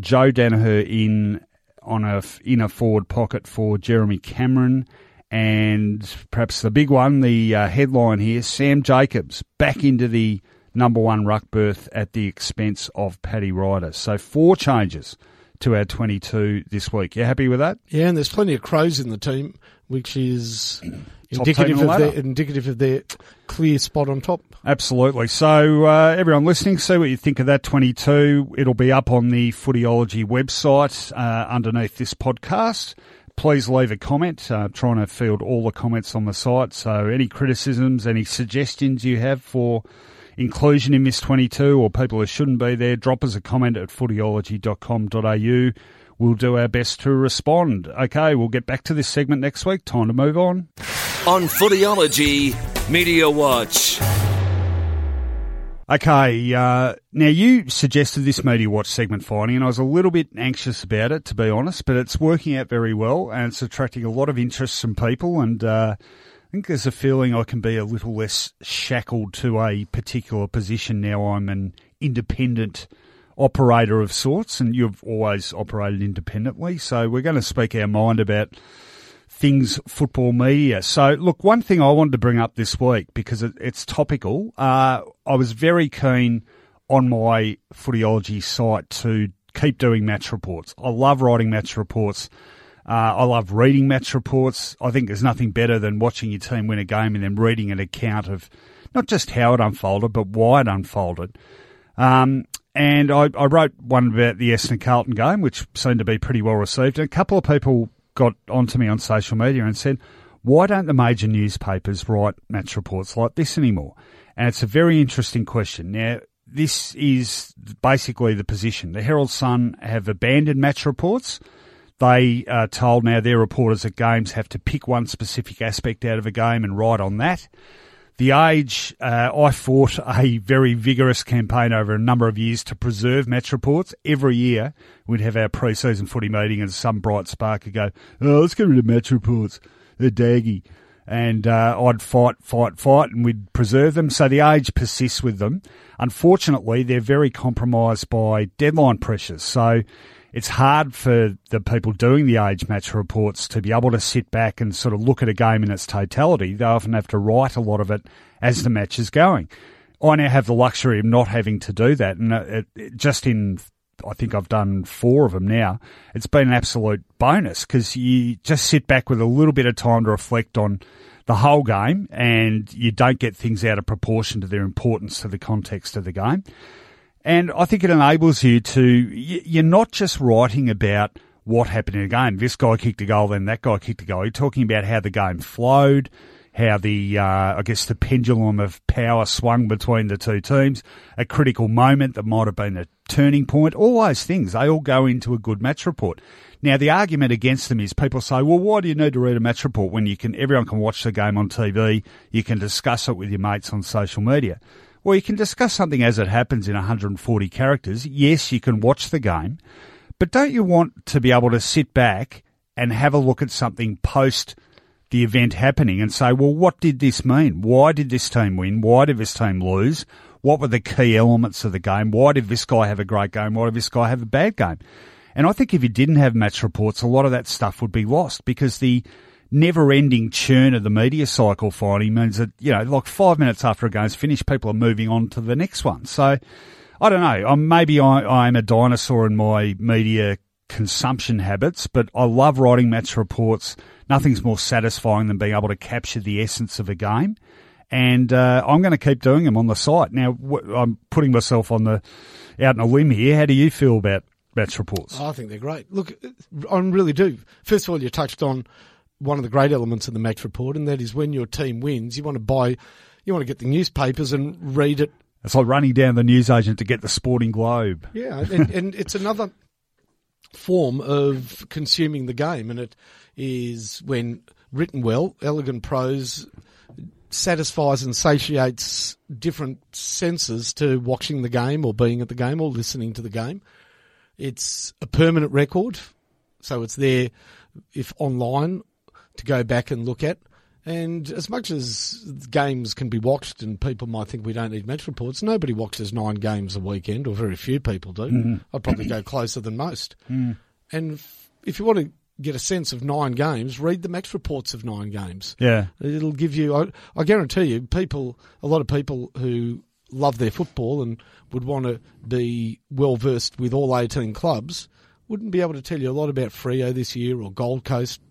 [SPEAKER 2] Joe Daniher in on a in a forward pocket for Jeremy Cameron. And perhaps the big one, the uh, headline here, Sam Jacobs back into the number one ruck berth at the expense of Paddy Ryder. So four changes to our 22 this week. You happy with that?
[SPEAKER 3] Yeah, and there's plenty of crows in the team, which is indicative of
[SPEAKER 2] the
[SPEAKER 3] their indicative of their clear spot on top.
[SPEAKER 2] Absolutely. So, uh, everyone listening, see what you think of that 22. It'll be up on the Footyology website uh, underneath this podcast. Please leave a comment. Uh, trying to field all the comments on the site. So, any criticisms, any suggestions you have for inclusion in Miss 22 or people who shouldn't be there, drop us a comment at footyology.com.au. We'll do our best to respond. Okay, we'll get back to this segment next week. Time to move on.
[SPEAKER 1] On Footyology Media Watch.
[SPEAKER 2] Okay, uh, now you suggested this Media Watch segment Finey, and I was a little bit anxious about it, to be honest, but it's working out very well, and it's attracting a lot of interest from people, and uh, I think there's a feeling I can be a little less shackled to a particular position now. I'm an independent operator of sorts, and you've always operated independently, so we're going to speak our mind about things football media. So, look, one thing I wanted to bring up this week because it, it's topical. Uh, I was very keen on my footyology site to keep doing match reports. I love writing match reports. Uh, I love reading match reports. I think there's nothing better than watching your team win a game and then reading an account of not just how it unfolded, but why it unfolded. Um, and I, I wrote one about the Essendon Carlton game, which seemed to be pretty well received. And a couple of people got onto me on social media and said, why don't the major newspapers write match reports like this anymore? And it's a very interesting question. Now, this is basically the position. The Herald Sun have abandoned match reports. They are told now their reporters at games have to pick one specific aspect out of a game and write on that. The Age, uh, I fought a very vigorous campaign over a number of years to preserve match reports. Every year we'd have our pre-season footy meeting and some bright spark would go, oh, let's get rid of match reports. They're daggy. And uh, I'd fight, fight, fight, and we'd preserve them. So the Age persists with them. Unfortunately, they're very compromised by deadline pressures. So it's hard for the people doing the age match reports to be able to sit back and sort of look at a game in its totality. They often have to write a lot of it as the match is going. I now have the luxury of not having to do that, and uh, it, it, just in I think I've done four of them now. It's been an absolute bonus because you just sit back with a little bit of time to reflect on the whole game, and you don't get things out of proportion to their importance to the context of the game. And I think it enables you to, you're not just writing about what happened in a game. This guy kicked a goal, then that guy kicked a goal. You're talking about how the game flowed, how the, uh, I guess the pendulum of power swung between the two teams, a critical moment that might have been a turning point, all those things. They all go into a good match report. Now, the argument against them is people say, well, why do you need to read a match report when you can, everyone can watch the game on TV, you can discuss it with your mates on social media? Well, you can discuss something as it happens in 140 characters. Yes, you can watch the game, but don't you want to be able to sit back and have a look at something post the event happening and say, well, what did this mean? Why did this team win? Why did this team lose? What were the key elements of the game? Why did this guy have a great game? Why did this guy have a bad game? And I think if you didn't have match reports, a lot of that stuff would be lost because the never ending churn of the media cycle Finey means that, you know, like five minutes after a game's finished, people are moving on to the next one. So I don't know. Um, maybe I, I'm a dinosaur in my media consumption habits, but I love writing match reports. Nothing's more satisfying than being able to capture the essence of a game. And uh, I'm going to keep doing them on the site. Now, wh- I'm putting myself on the out on a limb here. How do you feel about match reports?
[SPEAKER 3] I think they're great. Look, I really do. First of all, you touched on one of the great elements of the match report, and that is when your team wins, you want to buy, you want to get the newspapers and read it.
[SPEAKER 2] It's like running down the newsagent to get the Sporting Globe.
[SPEAKER 3] Yeah, and, and it's another form of consuming the game, and it is when written well, elegant prose satisfies and satiates different senses to watching the game or being at the game or listening to the game. It's a permanent record, so it's there if online to go back and look at. And as much as games can be watched, and people might think we don't need match reports, nobody watches nine games a weekend, or very few people do. Mm-hmm. I'd probably go closer than most. Mm. And if you want to get a sense of nine games, read the match reports of nine games.
[SPEAKER 2] Yeah.
[SPEAKER 3] It'll give you. I, I guarantee you, people. A lot of people who love their football and would want to be well versed with all eighteen clubs wouldn't be able to tell you a lot about Freo this year or Gold Coast.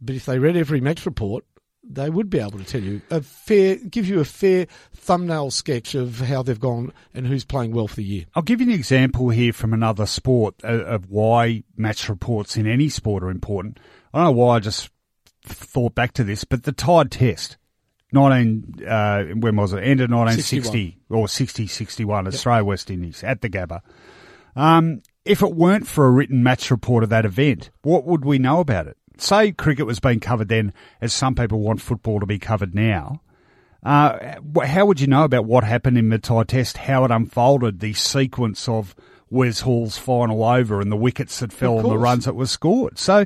[SPEAKER 3] But if they read every match report, they would be able to tell you a fair, give you a fair thumbnail sketch of how they've gone and who's playing well for the year.
[SPEAKER 2] I'll give you an example here from another sport uh, of why match reports in any sport are important. I don't know why I just thought back to this, but the Tied Test, 19, uh, when was it? End of 1960 or 60, 61, Australia, West Indies at the Gabba. Um, if it weren't for a written match report of that event, what would we know about it? Say cricket was being covered then, as some people want football to be covered now. Uh, how would you know about what happened in the Matai Test, how it unfolded, the sequence of Wes Hall's final over and the wickets that fell and the runs that were scored? So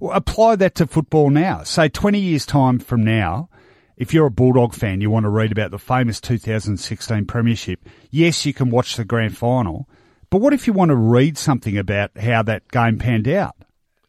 [SPEAKER 2] apply that to football now. Say 20 years' time from now, if you're a Bulldog fan, you want to read about the famous 2016 Premiership, yes, you can watch the grand final, but what if you want to read something about how that game panned out?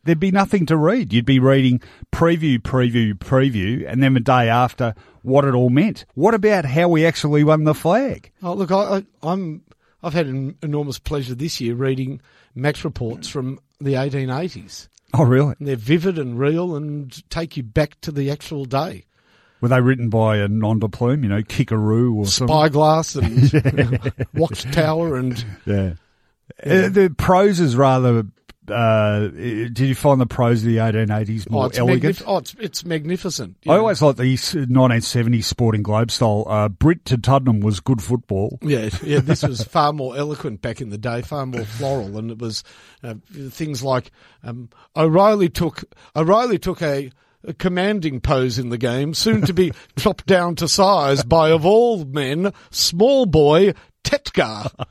[SPEAKER 2] There'd be nothing to read. You'd be reading preview, preview, preview, and then the day after what it all meant. What about how we actually won the flag?
[SPEAKER 3] Oh, look, I, I, I'm. I've had an enormous pleasure this year reading match reports from the 1880s.
[SPEAKER 2] Oh, really?
[SPEAKER 3] And they're vivid and real and take you back to the actual day.
[SPEAKER 2] Were they written by a nom de plume, you know, Kickaroo or something?
[SPEAKER 3] Spyglass and Watchtower and
[SPEAKER 2] Yeah. Uh, the prose is rather. Uh, did you find the prose of the 1880s
[SPEAKER 3] oh,
[SPEAKER 2] more
[SPEAKER 3] it's,
[SPEAKER 2] elegant?
[SPEAKER 3] magnif- oh, it's, it's magnificent. you
[SPEAKER 2] I always liked the 1970s Sporting Globe style. Uh, Brit to Tuddenham was good football.
[SPEAKER 3] Yeah, yeah. This was far more eloquent back in the day, far more floral, and it was uh, things like um, O'Reilly took O'Reilly took a, a commanding pose in the game, soon to be chopped down to size by of all men, small boy Tetgar.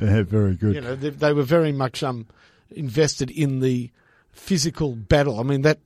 [SPEAKER 2] Yeah, very good.
[SPEAKER 3] You know, they, they were very much um, invested in the physical battle. I mean, that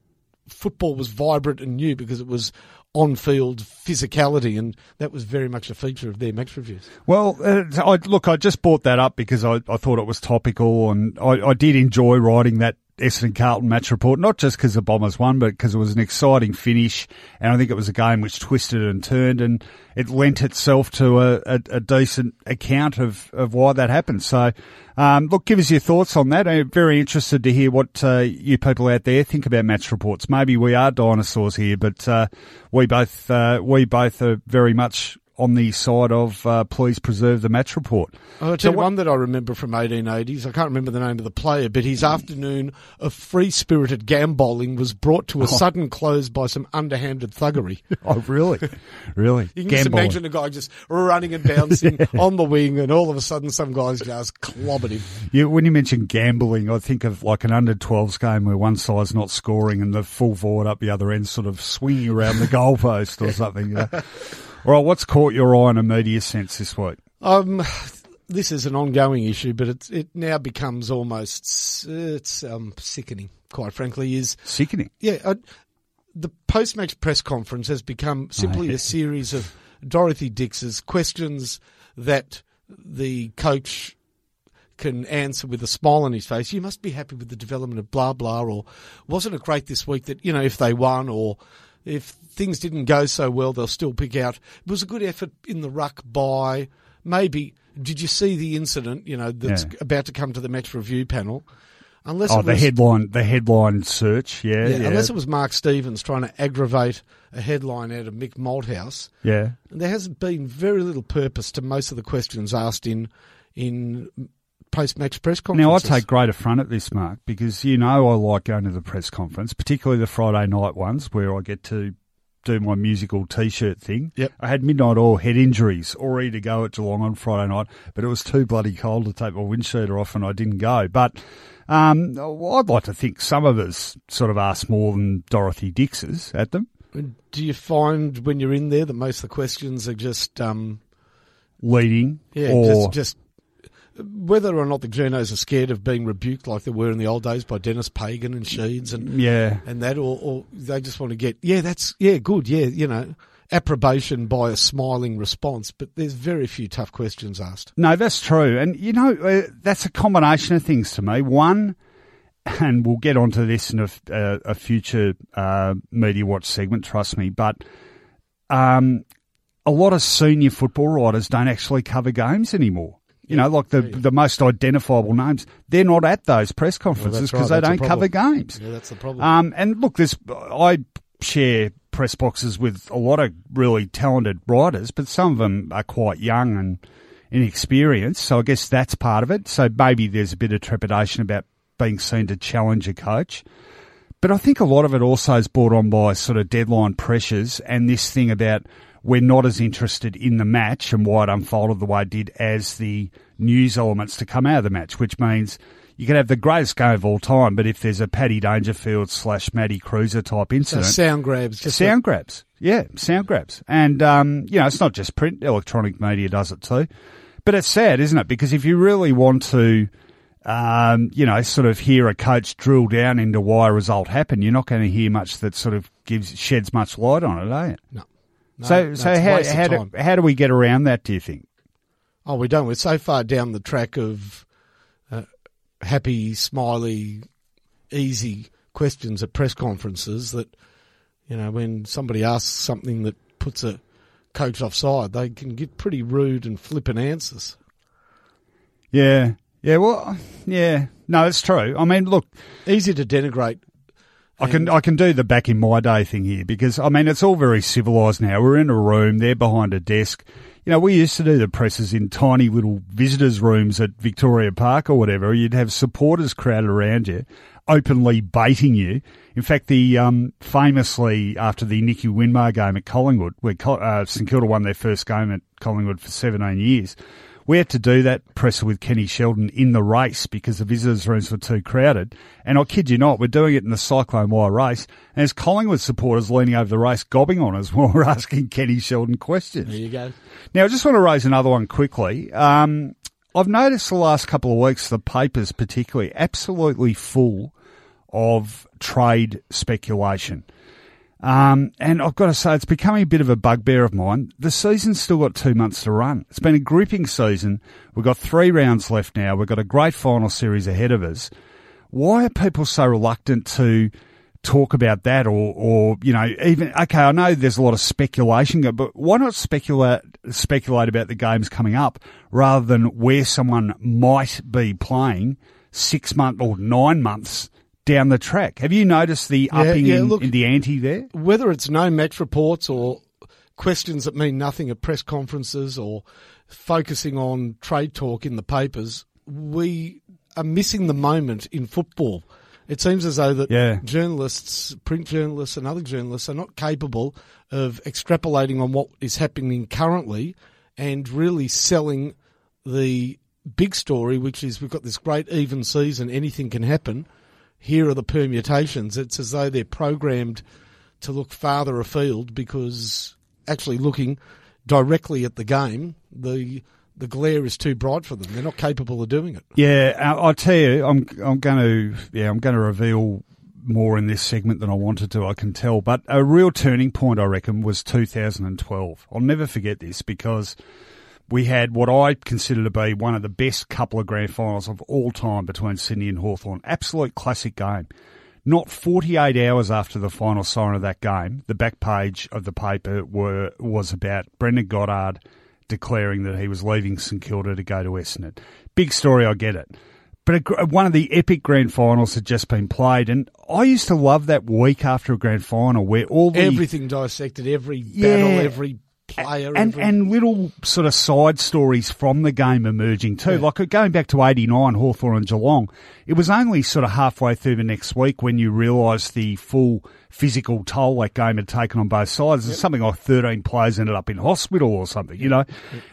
[SPEAKER 3] football was vibrant and new because it was on-field physicality, and that was very much a feature of their match reviews.
[SPEAKER 2] Well, uh, I, look, I just brought that up because I, I thought it was topical, and I, I did enjoy writing that Essendon Carlton match report, not just because the Bombers won, but because it was an exciting finish, and I think it was a game which twisted and turned, and it lent itself to a, a, a decent account of, of why that happened. So, um, look, give us your thoughts on that. I'm very interested to hear what uh, you people out there think about match reports. Maybe we are dinosaurs here, but uh, we both uh, we both are very much on the side of uh, please preserve the match report.
[SPEAKER 3] I'll tell you one that I remember from 1880s. I can't remember the name of the player, but his afternoon of free-spirited gambolling was brought to a sudden close by some underhanded thuggery.
[SPEAKER 2] Oh, really? really?
[SPEAKER 3] You can just imagine a guy just running and bouncing on the wing, and all of a sudden some guys just clobbered him.
[SPEAKER 2] You, when you mention gambling, I think of like an under 12s game where one side's not scoring and the full forward up the other end sort of swinging around the goalpost or something. You know? All right, what's caught your eye in a media sense this week?
[SPEAKER 3] Um, this is an ongoing issue, but it it now becomes almost it's um, sickening. Quite frankly, is
[SPEAKER 2] Sickening.
[SPEAKER 3] yeah. I, the post-match press conference has become simply
[SPEAKER 2] yeah.
[SPEAKER 3] a series of Dorothy Dix's questions that the coach can answer with a smile on his face. You must be happy with the development of blah blah, or wasn't it great this week that you know if they won or if things didn't go so well, they'll still pick out. It was a good effort in the ruck by maybe. Did you see the incident? You know that's
[SPEAKER 2] Yeah.
[SPEAKER 3] about to come to the match review panel. Unless
[SPEAKER 2] Oh,
[SPEAKER 3] it
[SPEAKER 2] the
[SPEAKER 3] was,
[SPEAKER 2] headline, the headline search. Yeah,
[SPEAKER 3] yeah,
[SPEAKER 2] yeah,
[SPEAKER 3] unless it was Mark Stevens trying to aggravate a headline out of Mick Malthouse.
[SPEAKER 2] yeah.
[SPEAKER 3] There hasn't been very little purpose to most of the questions asked in in post match press conferences.
[SPEAKER 2] Now, I take great affront at this, Mark, because you know I like going to the press conference, particularly the Friday night ones where I get to do my musical T-shirt thing.
[SPEAKER 3] Yep.
[SPEAKER 2] I had midnight oil head injuries, all ready to go at Geelong on Friday night, but it was too bloody cold to take my windsheeter off, and I didn't go. But um, I'd like to think some of us sort of asked more than Dorothy Dix's at them,
[SPEAKER 3] Do you find when you're in there that most of the questions are just um,
[SPEAKER 2] leading
[SPEAKER 3] yeah
[SPEAKER 2] or
[SPEAKER 3] just, just whether or not the journos are scared of being rebuked like they were in the old days by Denis Pagan and Sheeds and
[SPEAKER 2] Yeah.
[SPEAKER 3] and that, or, or they just want to get yeah, that's yeah, good, yeah, you know, approbation by a smiling response. But there's very few tough questions asked.
[SPEAKER 2] No, that's true. And, you know, uh, that's a combination of things to me. One, and we'll get onto this in a, uh, a future uh, Media Watch segment, trust me, but um, a lot of senior football writers don't actually cover games anymore. You know, like the the most identifiable names, they're not at those press conferences because
[SPEAKER 3] right,
[SPEAKER 2] they
[SPEAKER 3] that's
[SPEAKER 2] don't cover games.
[SPEAKER 3] Yeah, that's the problem.
[SPEAKER 2] Um, and look, this I share press boxes with a lot of really talented writers, but some of them are quite young and inexperienced. So I guess that's part of it. So maybe there's a bit of trepidation about being seen to challenge a coach. But I think a lot of it also is brought on by sort of deadline pressures and this thing about we're not as interested in the match and why it unfolded the way it did as the news elements to come out of the match, which means you can have the greatest game of all time, but if there's a Paddy Dangerfield slash Matty Kreuzer type
[SPEAKER 3] so
[SPEAKER 2] incident,
[SPEAKER 3] sound grabs, just
[SPEAKER 2] sound grabs. Yeah, sound grabs. And, um, you know, it's not just print, electronic media does it too. But it's sad, isn't it? Because if you really want to, um, you know, sort of hear a coach drill down into why a result happened, you're not going to hear much that sort of gives sheds much light on it, are you?
[SPEAKER 3] no. No,
[SPEAKER 2] so,
[SPEAKER 3] no,
[SPEAKER 2] so how how do, how do we get around that? Do you think?
[SPEAKER 3] Oh, we don't. We're so far down the track of uh, happy, smiley, easy questions at press conferences that, you know, when somebody asks something that puts a coach offside, they can get pretty rude and flippant answers.
[SPEAKER 2] Yeah, yeah. Well, yeah. No, it's true. I mean, look,
[SPEAKER 3] Easy to denigrate.
[SPEAKER 2] I can I can do the back in my day thing here because I mean it's all very civilized now. We're in a room, they're behind a desk. You know, we used to do the presses in tiny little visitors' rooms at Victoria Park or whatever. You'd have supporters crowded around you, openly baiting you. In fact, the um, famously after the Nicky Winmar game at Collingwood, where uh, St Kilda won their first game at Collingwood for 17 years, we had to do that presser with Kenny Sheldon in the race because the visitors' rooms were too crowded. And I kid you not, we're doing it in the Cyclone Wire race. And there's Collingwood supporters leaning over the race, gobbing on us while we're asking Kenny Sheldon questions.
[SPEAKER 3] There you go.
[SPEAKER 2] Now, I just want to raise another one quickly. Um, I've noticed the last couple of weeks, the papers particularly, absolutely full of trade speculation. Um, and I've got to say, it's becoming a bit of a bugbear of mine. The season's still got two months to run. It's been a gripping season. We've got three rounds left now. We've got a great final series ahead of us. Why are people so reluctant to talk about that or, or, you know, even, okay, I know there's a lot of speculation, but why not speculate, speculate about the games coming up rather than where someone might be playing six months or nine months down the track? Have you noticed the
[SPEAKER 3] Yeah,
[SPEAKER 2] upping
[SPEAKER 3] yeah,
[SPEAKER 2] in,
[SPEAKER 3] look-
[SPEAKER 2] in the ante there?
[SPEAKER 3] Whether it's no match reports or questions that mean nothing at press conferences or focusing on trade talk in the papers, we are missing the moment in football. It seems as though that
[SPEAKER 2] Yeah.
[SPEAKER 3] journalists, print journalists, and other journalists are not capable of extrapolating on what is happening currently and really selling the big story, which is we've got this great even season, anything can happen. Here are the permutations. It's as though they're programmed to look farther afield because actually looking directly at the game, the the glare is too bright for them. They're not capable of doing it.
[SPEAKER 2] Yeah, I- I'll tell you, I'm I'm going to yeah, I'm going to reveal more in this segment than I wanted to. I can tell, but a real turning point, I reckon, was 2012. I'll never forget this because we had what I consider to be one of the best couple of grand finals of all time between Sydney and Hawthorn. Absolute classic game. Not 48 hours after the final sign of that game, the back page of the paper were was about Brendan Goddard declaring that he was leaving St Kilda to go to Essendon. Big story, I get it. But a, one of the epic grand finals had just been played, and I used to love that week after a grand final where all the
[SPEAKER 3] Everything dissected, every
[SPEAKER 2] Yeah.
[SPEAKER 3] battle, every player,
[SPEAKER 2] and and little sort of side stories from the game emerging too. Like going back to '89, Hawthorn and Geelong, it was only sort of halfway through the next week when you realised the full physical toll that game had taken on both sides. There's Something like 13 players ended up in hospital or something, you know.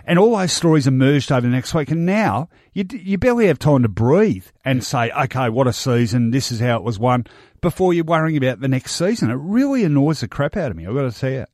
[SPEAKER 2] And all those stories emerged over the next week. And now you you barely have time to breathe and say, okay, what a season. This is how it was won. Before you're worrying about the next season, it really annoys the crap out of me. I've got to say you.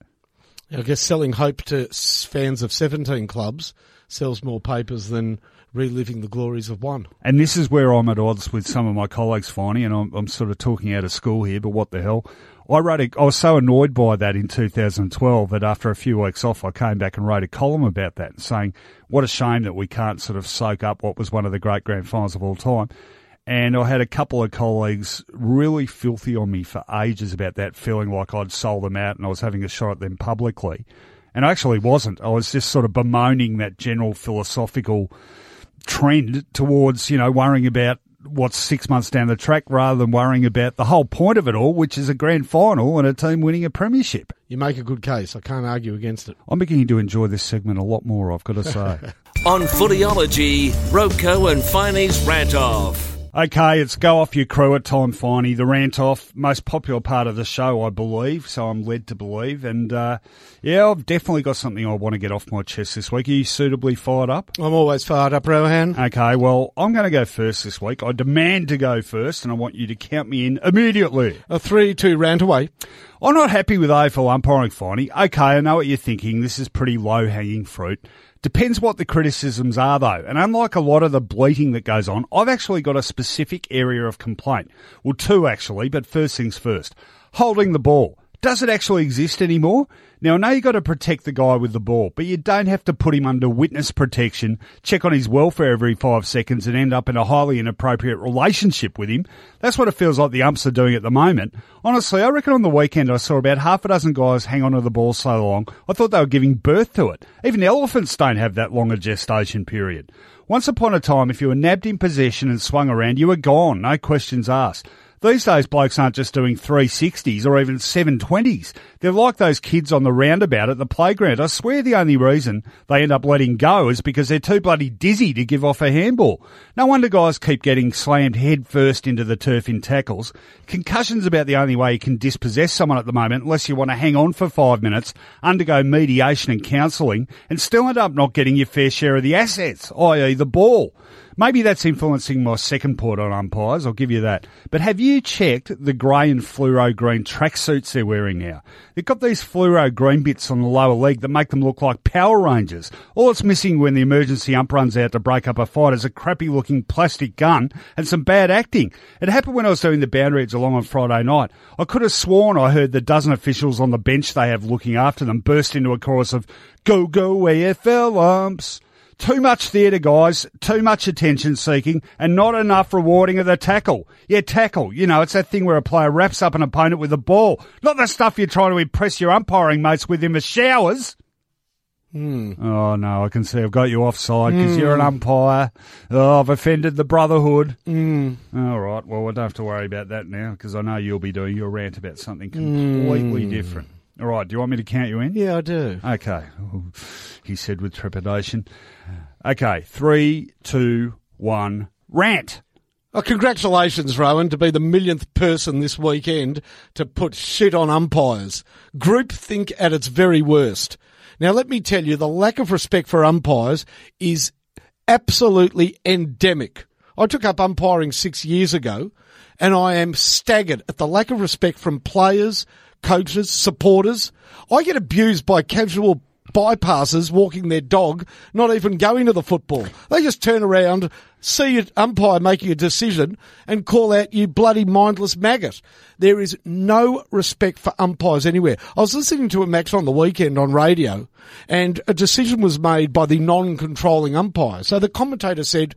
[SPEAKER 3] I guess selling hope to fans of 17 clubs sells more papers than reliving the glories of one.
[SPEAKER 2] And this is where I'm at odds with some of my colleagues, Finey, and I'm, I'm sort of talking out of school here, but what the hell? I wrote a, I was so annoyed by that in 2012 that after a few weeks off, I came back and wrote a column about that, saying what a shame that we can't sort of soak up what was one of the great grand finals of all time. And I had a couple of colleagues really filthy on me for ages about that, feeling like I'd sold them out and I was having a shot at them publicly. And I actually wasn't. I was just sort of bemoaning that general philosophical trend towards, you know, worrying about what's six months down the track rather than worrying about the whole point of it all, which is a grand final and a team winning a premiership.
[SPEAKER 3] You make a good case. I can't argue against it.
[SPEAKER 2] I'm beginning to enjoy this segment a lot more, I've got to say.
[SPEAKER 1] On Footyology, Roco and Finey's Rant Off.
[SPEAKER 2] Okay, it's go off your crew at time, Finey. The rant off, most popular part of the show, I believe. So I'm led to believe, and uh, yeah, I've definitely got something I want to get off my chest this week. Are you suitably fired up?
[SPEAKER 3] I'm always fired up, Rohan.
[SPEAKER 2] Okay, well, I'm going to go first this week. I demand to go first, and I want you to count me in immediately.
[SPEAKER 3] A three-two rant away.
[SPEAKER 2] I'm not happy with AFL umpiring, Finey. Okay, I know what you're thinking. This is pretty low hanging fruit. Depends what the criticisms are, though. And unlike a lot of the bleating that goes on, I've actually got a specific area of complaint. Well, two actually, but first things first. Holding the ball. Does it actually exist anymore? Now, I know you've got to protect the guy with the ball, but you don't have to put him under witness protection, check on his welfare every five seconds, and end up in a highly inappropriate relationship with him. That's what it feels like the umps are doing at the moment. Honestly, I reckon on the weekend I saw about half a dozen guys hang on to the ball so long, I thought they were giving birth to it. Even elephants don't have that long a gestation period. Once upon a time, if you were nabbed in possession and swung around, you were gone, no questions asked. These days, blokes aren't just doing 360s or even 720s. They're like those kids on the roundabout at the playground. I swear the only reason they end up letting go is because they're too bloody dizzy to give off a handball. No wonder guys keep getting slammed headfirst into the turf in tackles. Concussion's about the only way you can dispossess someone at the moment unless you want to hang on for five minutes, undergo mediation and counselling, and still end up not getting your fair share of the assets, i.e. the ball. Maybe that's influencing my second port on umpires, I'll give you that. But have you checked the grey and fluoro green tracksuits they're wearing now? They've got these fluoro green bits on the lower leg that make them look like Power Rangers. All it's missing when the emergency ump runs out to break up a fight is a crappy looking plastic gun and some bad acting. It happened when I was doing the boundary along on Friday night. I could have sworn I heard the dozen officials on the bench they have looking after them burst into a chorus of Go, go, AFL umps. Too much theatre, guys. Too much attention seeking and not enough rewarding of the tackle. Yeah, tackle. You know, it's that thing where a player wraps up an opponent with a ball. Not the stuff you're trying to impress your umpiring mates with in the showers.
[SPEAKER 3] Hmm.
[SPEAKER 2] Oh, no, I can see I've got you offside because you're an umpire. Oh, I've offended the brotherhood.
[SPEAKER 3] Mm.
[SPEAKER 2] All right, well, I don't have to worry about that now because I know you'll be doing your rant about something completely different. All right, do you want me to count you in?
[SPEAKER 3] Yeah, I do.
[SPEAKER 2] Okay, he said with trepidation. Okay, three, two, one, rant.
[SPEAKER 3] Oh, congratulations, Rohan, to be the millionth person this weekend to put shit on umpires. Groupthink at its very worst. Now, let me tell you, the lack of respect for umpires is absolutely endemic. I took up umpiring six years ago, and I am staggered at the lack of respect from players, coaches, supporters. I get abused by casual bypassers walking their dog, not even going to the football. They just turn around, see an umpire making a decision, and call out, you bloody mindless maggot. There is no respect for umpires anywhere. I was listening to a match on the weekend on radio, and a decision was made by the non-controlling umpire. So the commentator said,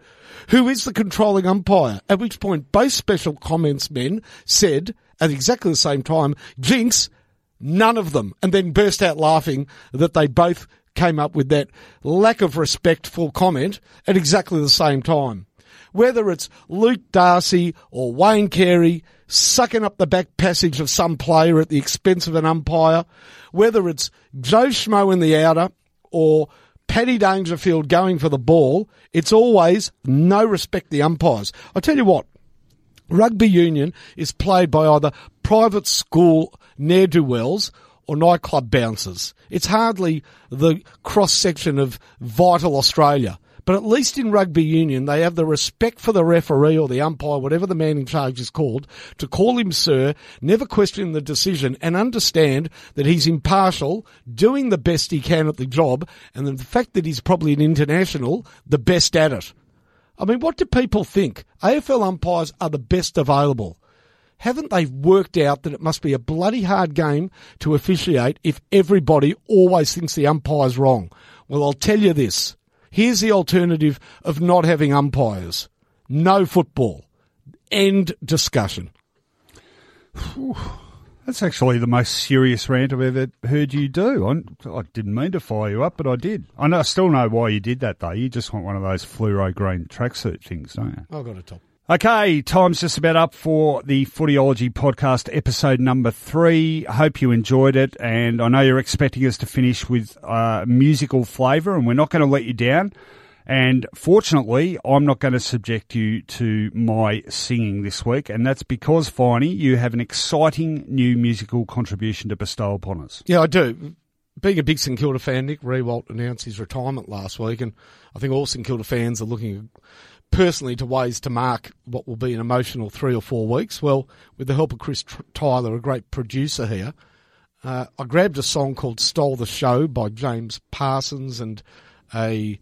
[SPEAKER 3] who is the controlling umpire? At which point both special comments men said, at exactly the same time, Jinx, none of them, and then burst out laughing that they both came up with that lack of respectful comment at exactly the same time. Whether it's Luke Darcy or Wayne Carey sucking up the back passage of some player at the expense of an umpire, whether it's Joe Schmo in the outer or Paddy Dangerfield going for the ball, it's always no respect the umpires. I tell you what, Rugby union is played by either private school ne'er-do-wells or nightclub bouncers. It's hardly the cross-section of vital Australia. But at least in rugby union, they have the respect for the referee or the umpire, whatever the man in charge is called, to call him sir, never question the decision, and understand that he's impartial, doing the best he can at the job, and the fact that he's probably an international, the best at it. I mean, what do people think? AFL umpires are the best available. Haven't they worked out that it must be a bloody hard game to officiate if everybody always thinks the umpire's wrong? Well, I'll tell you this. Here's the alternative of not having umpires. No football. End discussion.
[SPEAKER 2] That's actually the most serious rant I've ever heard you do. I, I didn't mean to fire you up, but I did. I, know, I still know why you did that, though. You just want one of those fluoro green tracksuit things, don't you?
[SPEAKER 3] I've got a top.
[SPEAKER 2] Okay, time's just about up for the Footyology podcast episode number three. Hope you enjoyed it, and I know you're expecting us to finish with uh, musical flavour, and we're not going to let you down. And fortunately, I'm not going to subject you to my singing this week, and that's because, Finey, you have an exciting new musical contribution to bestow upon us.
[SPEAKER 3] Yeah, I do. Being a big St Kilda fan, Nick Riewoldt announced his retirement last week, and I think all St Kilda fans are looking personally to ways to mark what will be an emotional three or four weeks. Well, with the help of Chris Tyler, a great producer here, uh, I grabbed a song called Stole the Show by James Parsons and a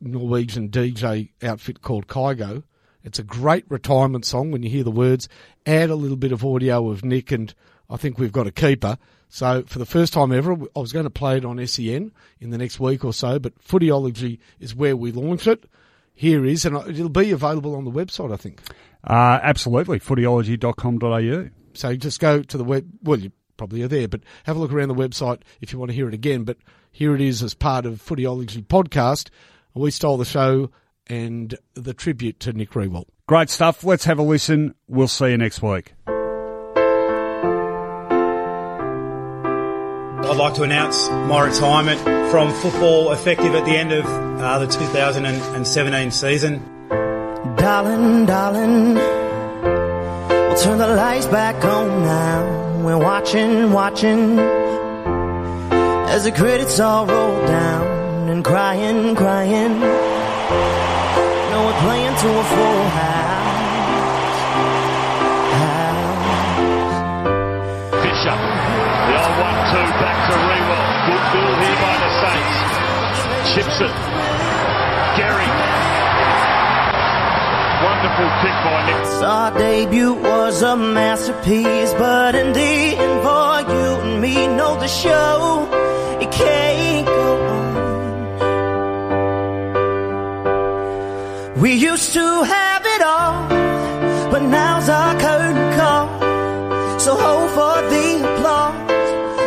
[SPEAKER 3] Norwegian DJ outfit called Kygo. It's a great retirement song when you hear the words. Add a little bit of audio of Nick, and I think we've got a keeper. So for the first time ever, I was going to play it on SEN in the next week or so, but Footyology is where we launch it. Here is, and it'll be available on the website, I think.
[SPEAKER 2] Uh, absolutely, footyology.com.au.
[SPEAKER 3] So just go to the web. Well, you probably are there, but have a look around the website if you want to hear it again. But here it is as part of Footyology podcast. We stole the show and the tribute to Nick Riewoldt.
[SPEAKER 2] Great stuff. Let's have a listen. We'll see you next week.
[SPEAKER 4] I'd like to announce my retirement from football effective at the end of uh, the 2017 season.
[SPEAKER 5] Darling, darling, we'll turn the lights back on now. We're watching, watching as the credits all roll down and crying, crying. No, we're playing to a full house.
[SPEAKER 6] house. Bishop, the old one-two back to Riewoldt. Good build here by the Saints. Chips it. Gary. Wonderful kick by Nick.
[SPEAKER 5] Our debut was a masterpiece, but in the end, for you and me, know the show it can't used to have it all, but now's our curtain call. So hold for the applause.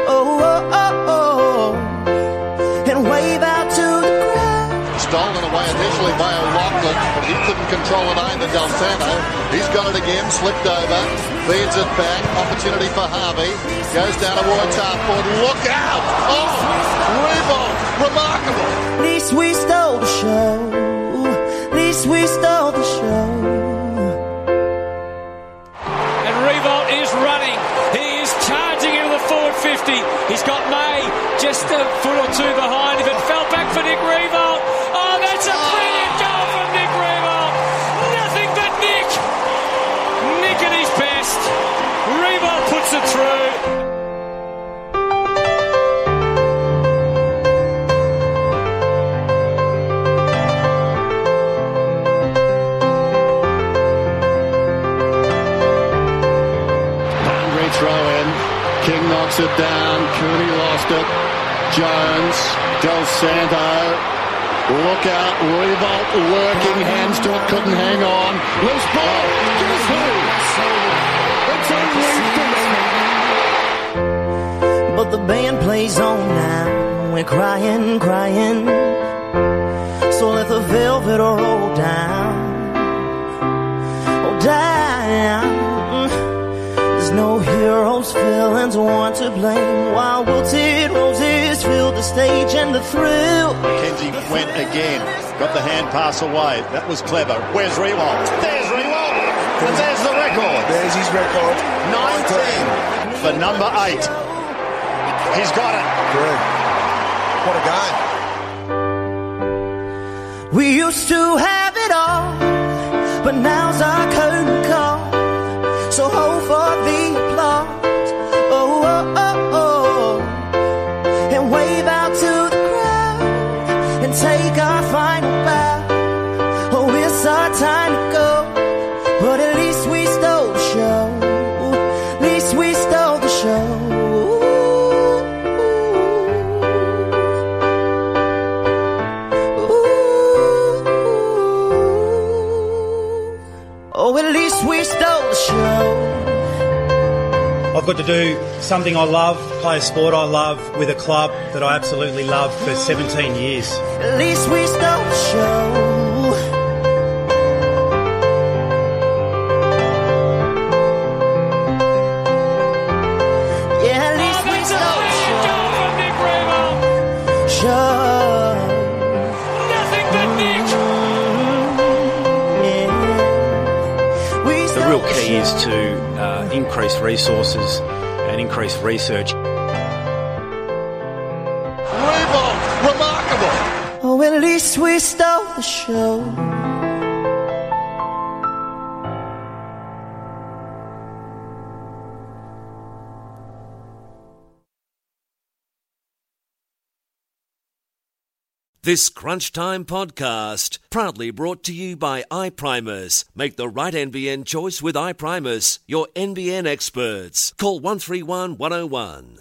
[SPEAKER 5] Oh, oh, oh, oh. And wave out to the crowd.
[SPEAKER 7] Stolen away initially by O'Loughlin, but he couldn't control it either, Dal Santo. He's got it again, slipped over, feeds it back. Opportunity for Harvey. Goes down towards half-court. Look out! Oh, Riewoldt! Remarkable!
[SPEAKER 5] We stole the show.
[SPEAKER 8] And Riewoldt is running. He is charging into the forward 50. He's got May just a foot or two behind him. It fell back for Nick Riewoldt. Oh, that's a brilliant goal from Nick Riewoldt. Nothing but Nick. Nick at his best. Riewoldt puts it through.
[SPEAKER 7] It down. Cooney lost it. Jones, Dal Santo. Look out, Riewoldt working, hands to it, couldn't hang on. Loose ball, guess who? It's
[SPEAKER 5] only But the band plays on now, we're crying, crying. So let the velvet roll down, no heroes, villains, one to blame. While wilted roses fill the stage and the thrill.
[SPEAKER 7] Kenzie went again, got the hand pass away. That was clever. Where's Riewoldt? There's Riewoldt! And there's the record.
[SPEAKER 9] There's his record.
[SPEAKER 7] 19 for number eight. He's got it.
[SPEAKER 9] Good. What a
[SPEAKER 5] game. We used to have it all, but now's
[SPEAKER 4] do something I love, play a sport I love with a club that I absolutely love for 17 years.
[SPEAKER 10] Uh, increase resources and increase research.
[SPEAKER 7] Riewoldt, remarkable.
[SPEAKER 5] Oh, at least we stole the show.
[SPEAKER 1] This Crunch Time podcast, proudly brought to you by iPrimus. Make the right NBN choice with iPrimus, your NBN experts. Call 131 101.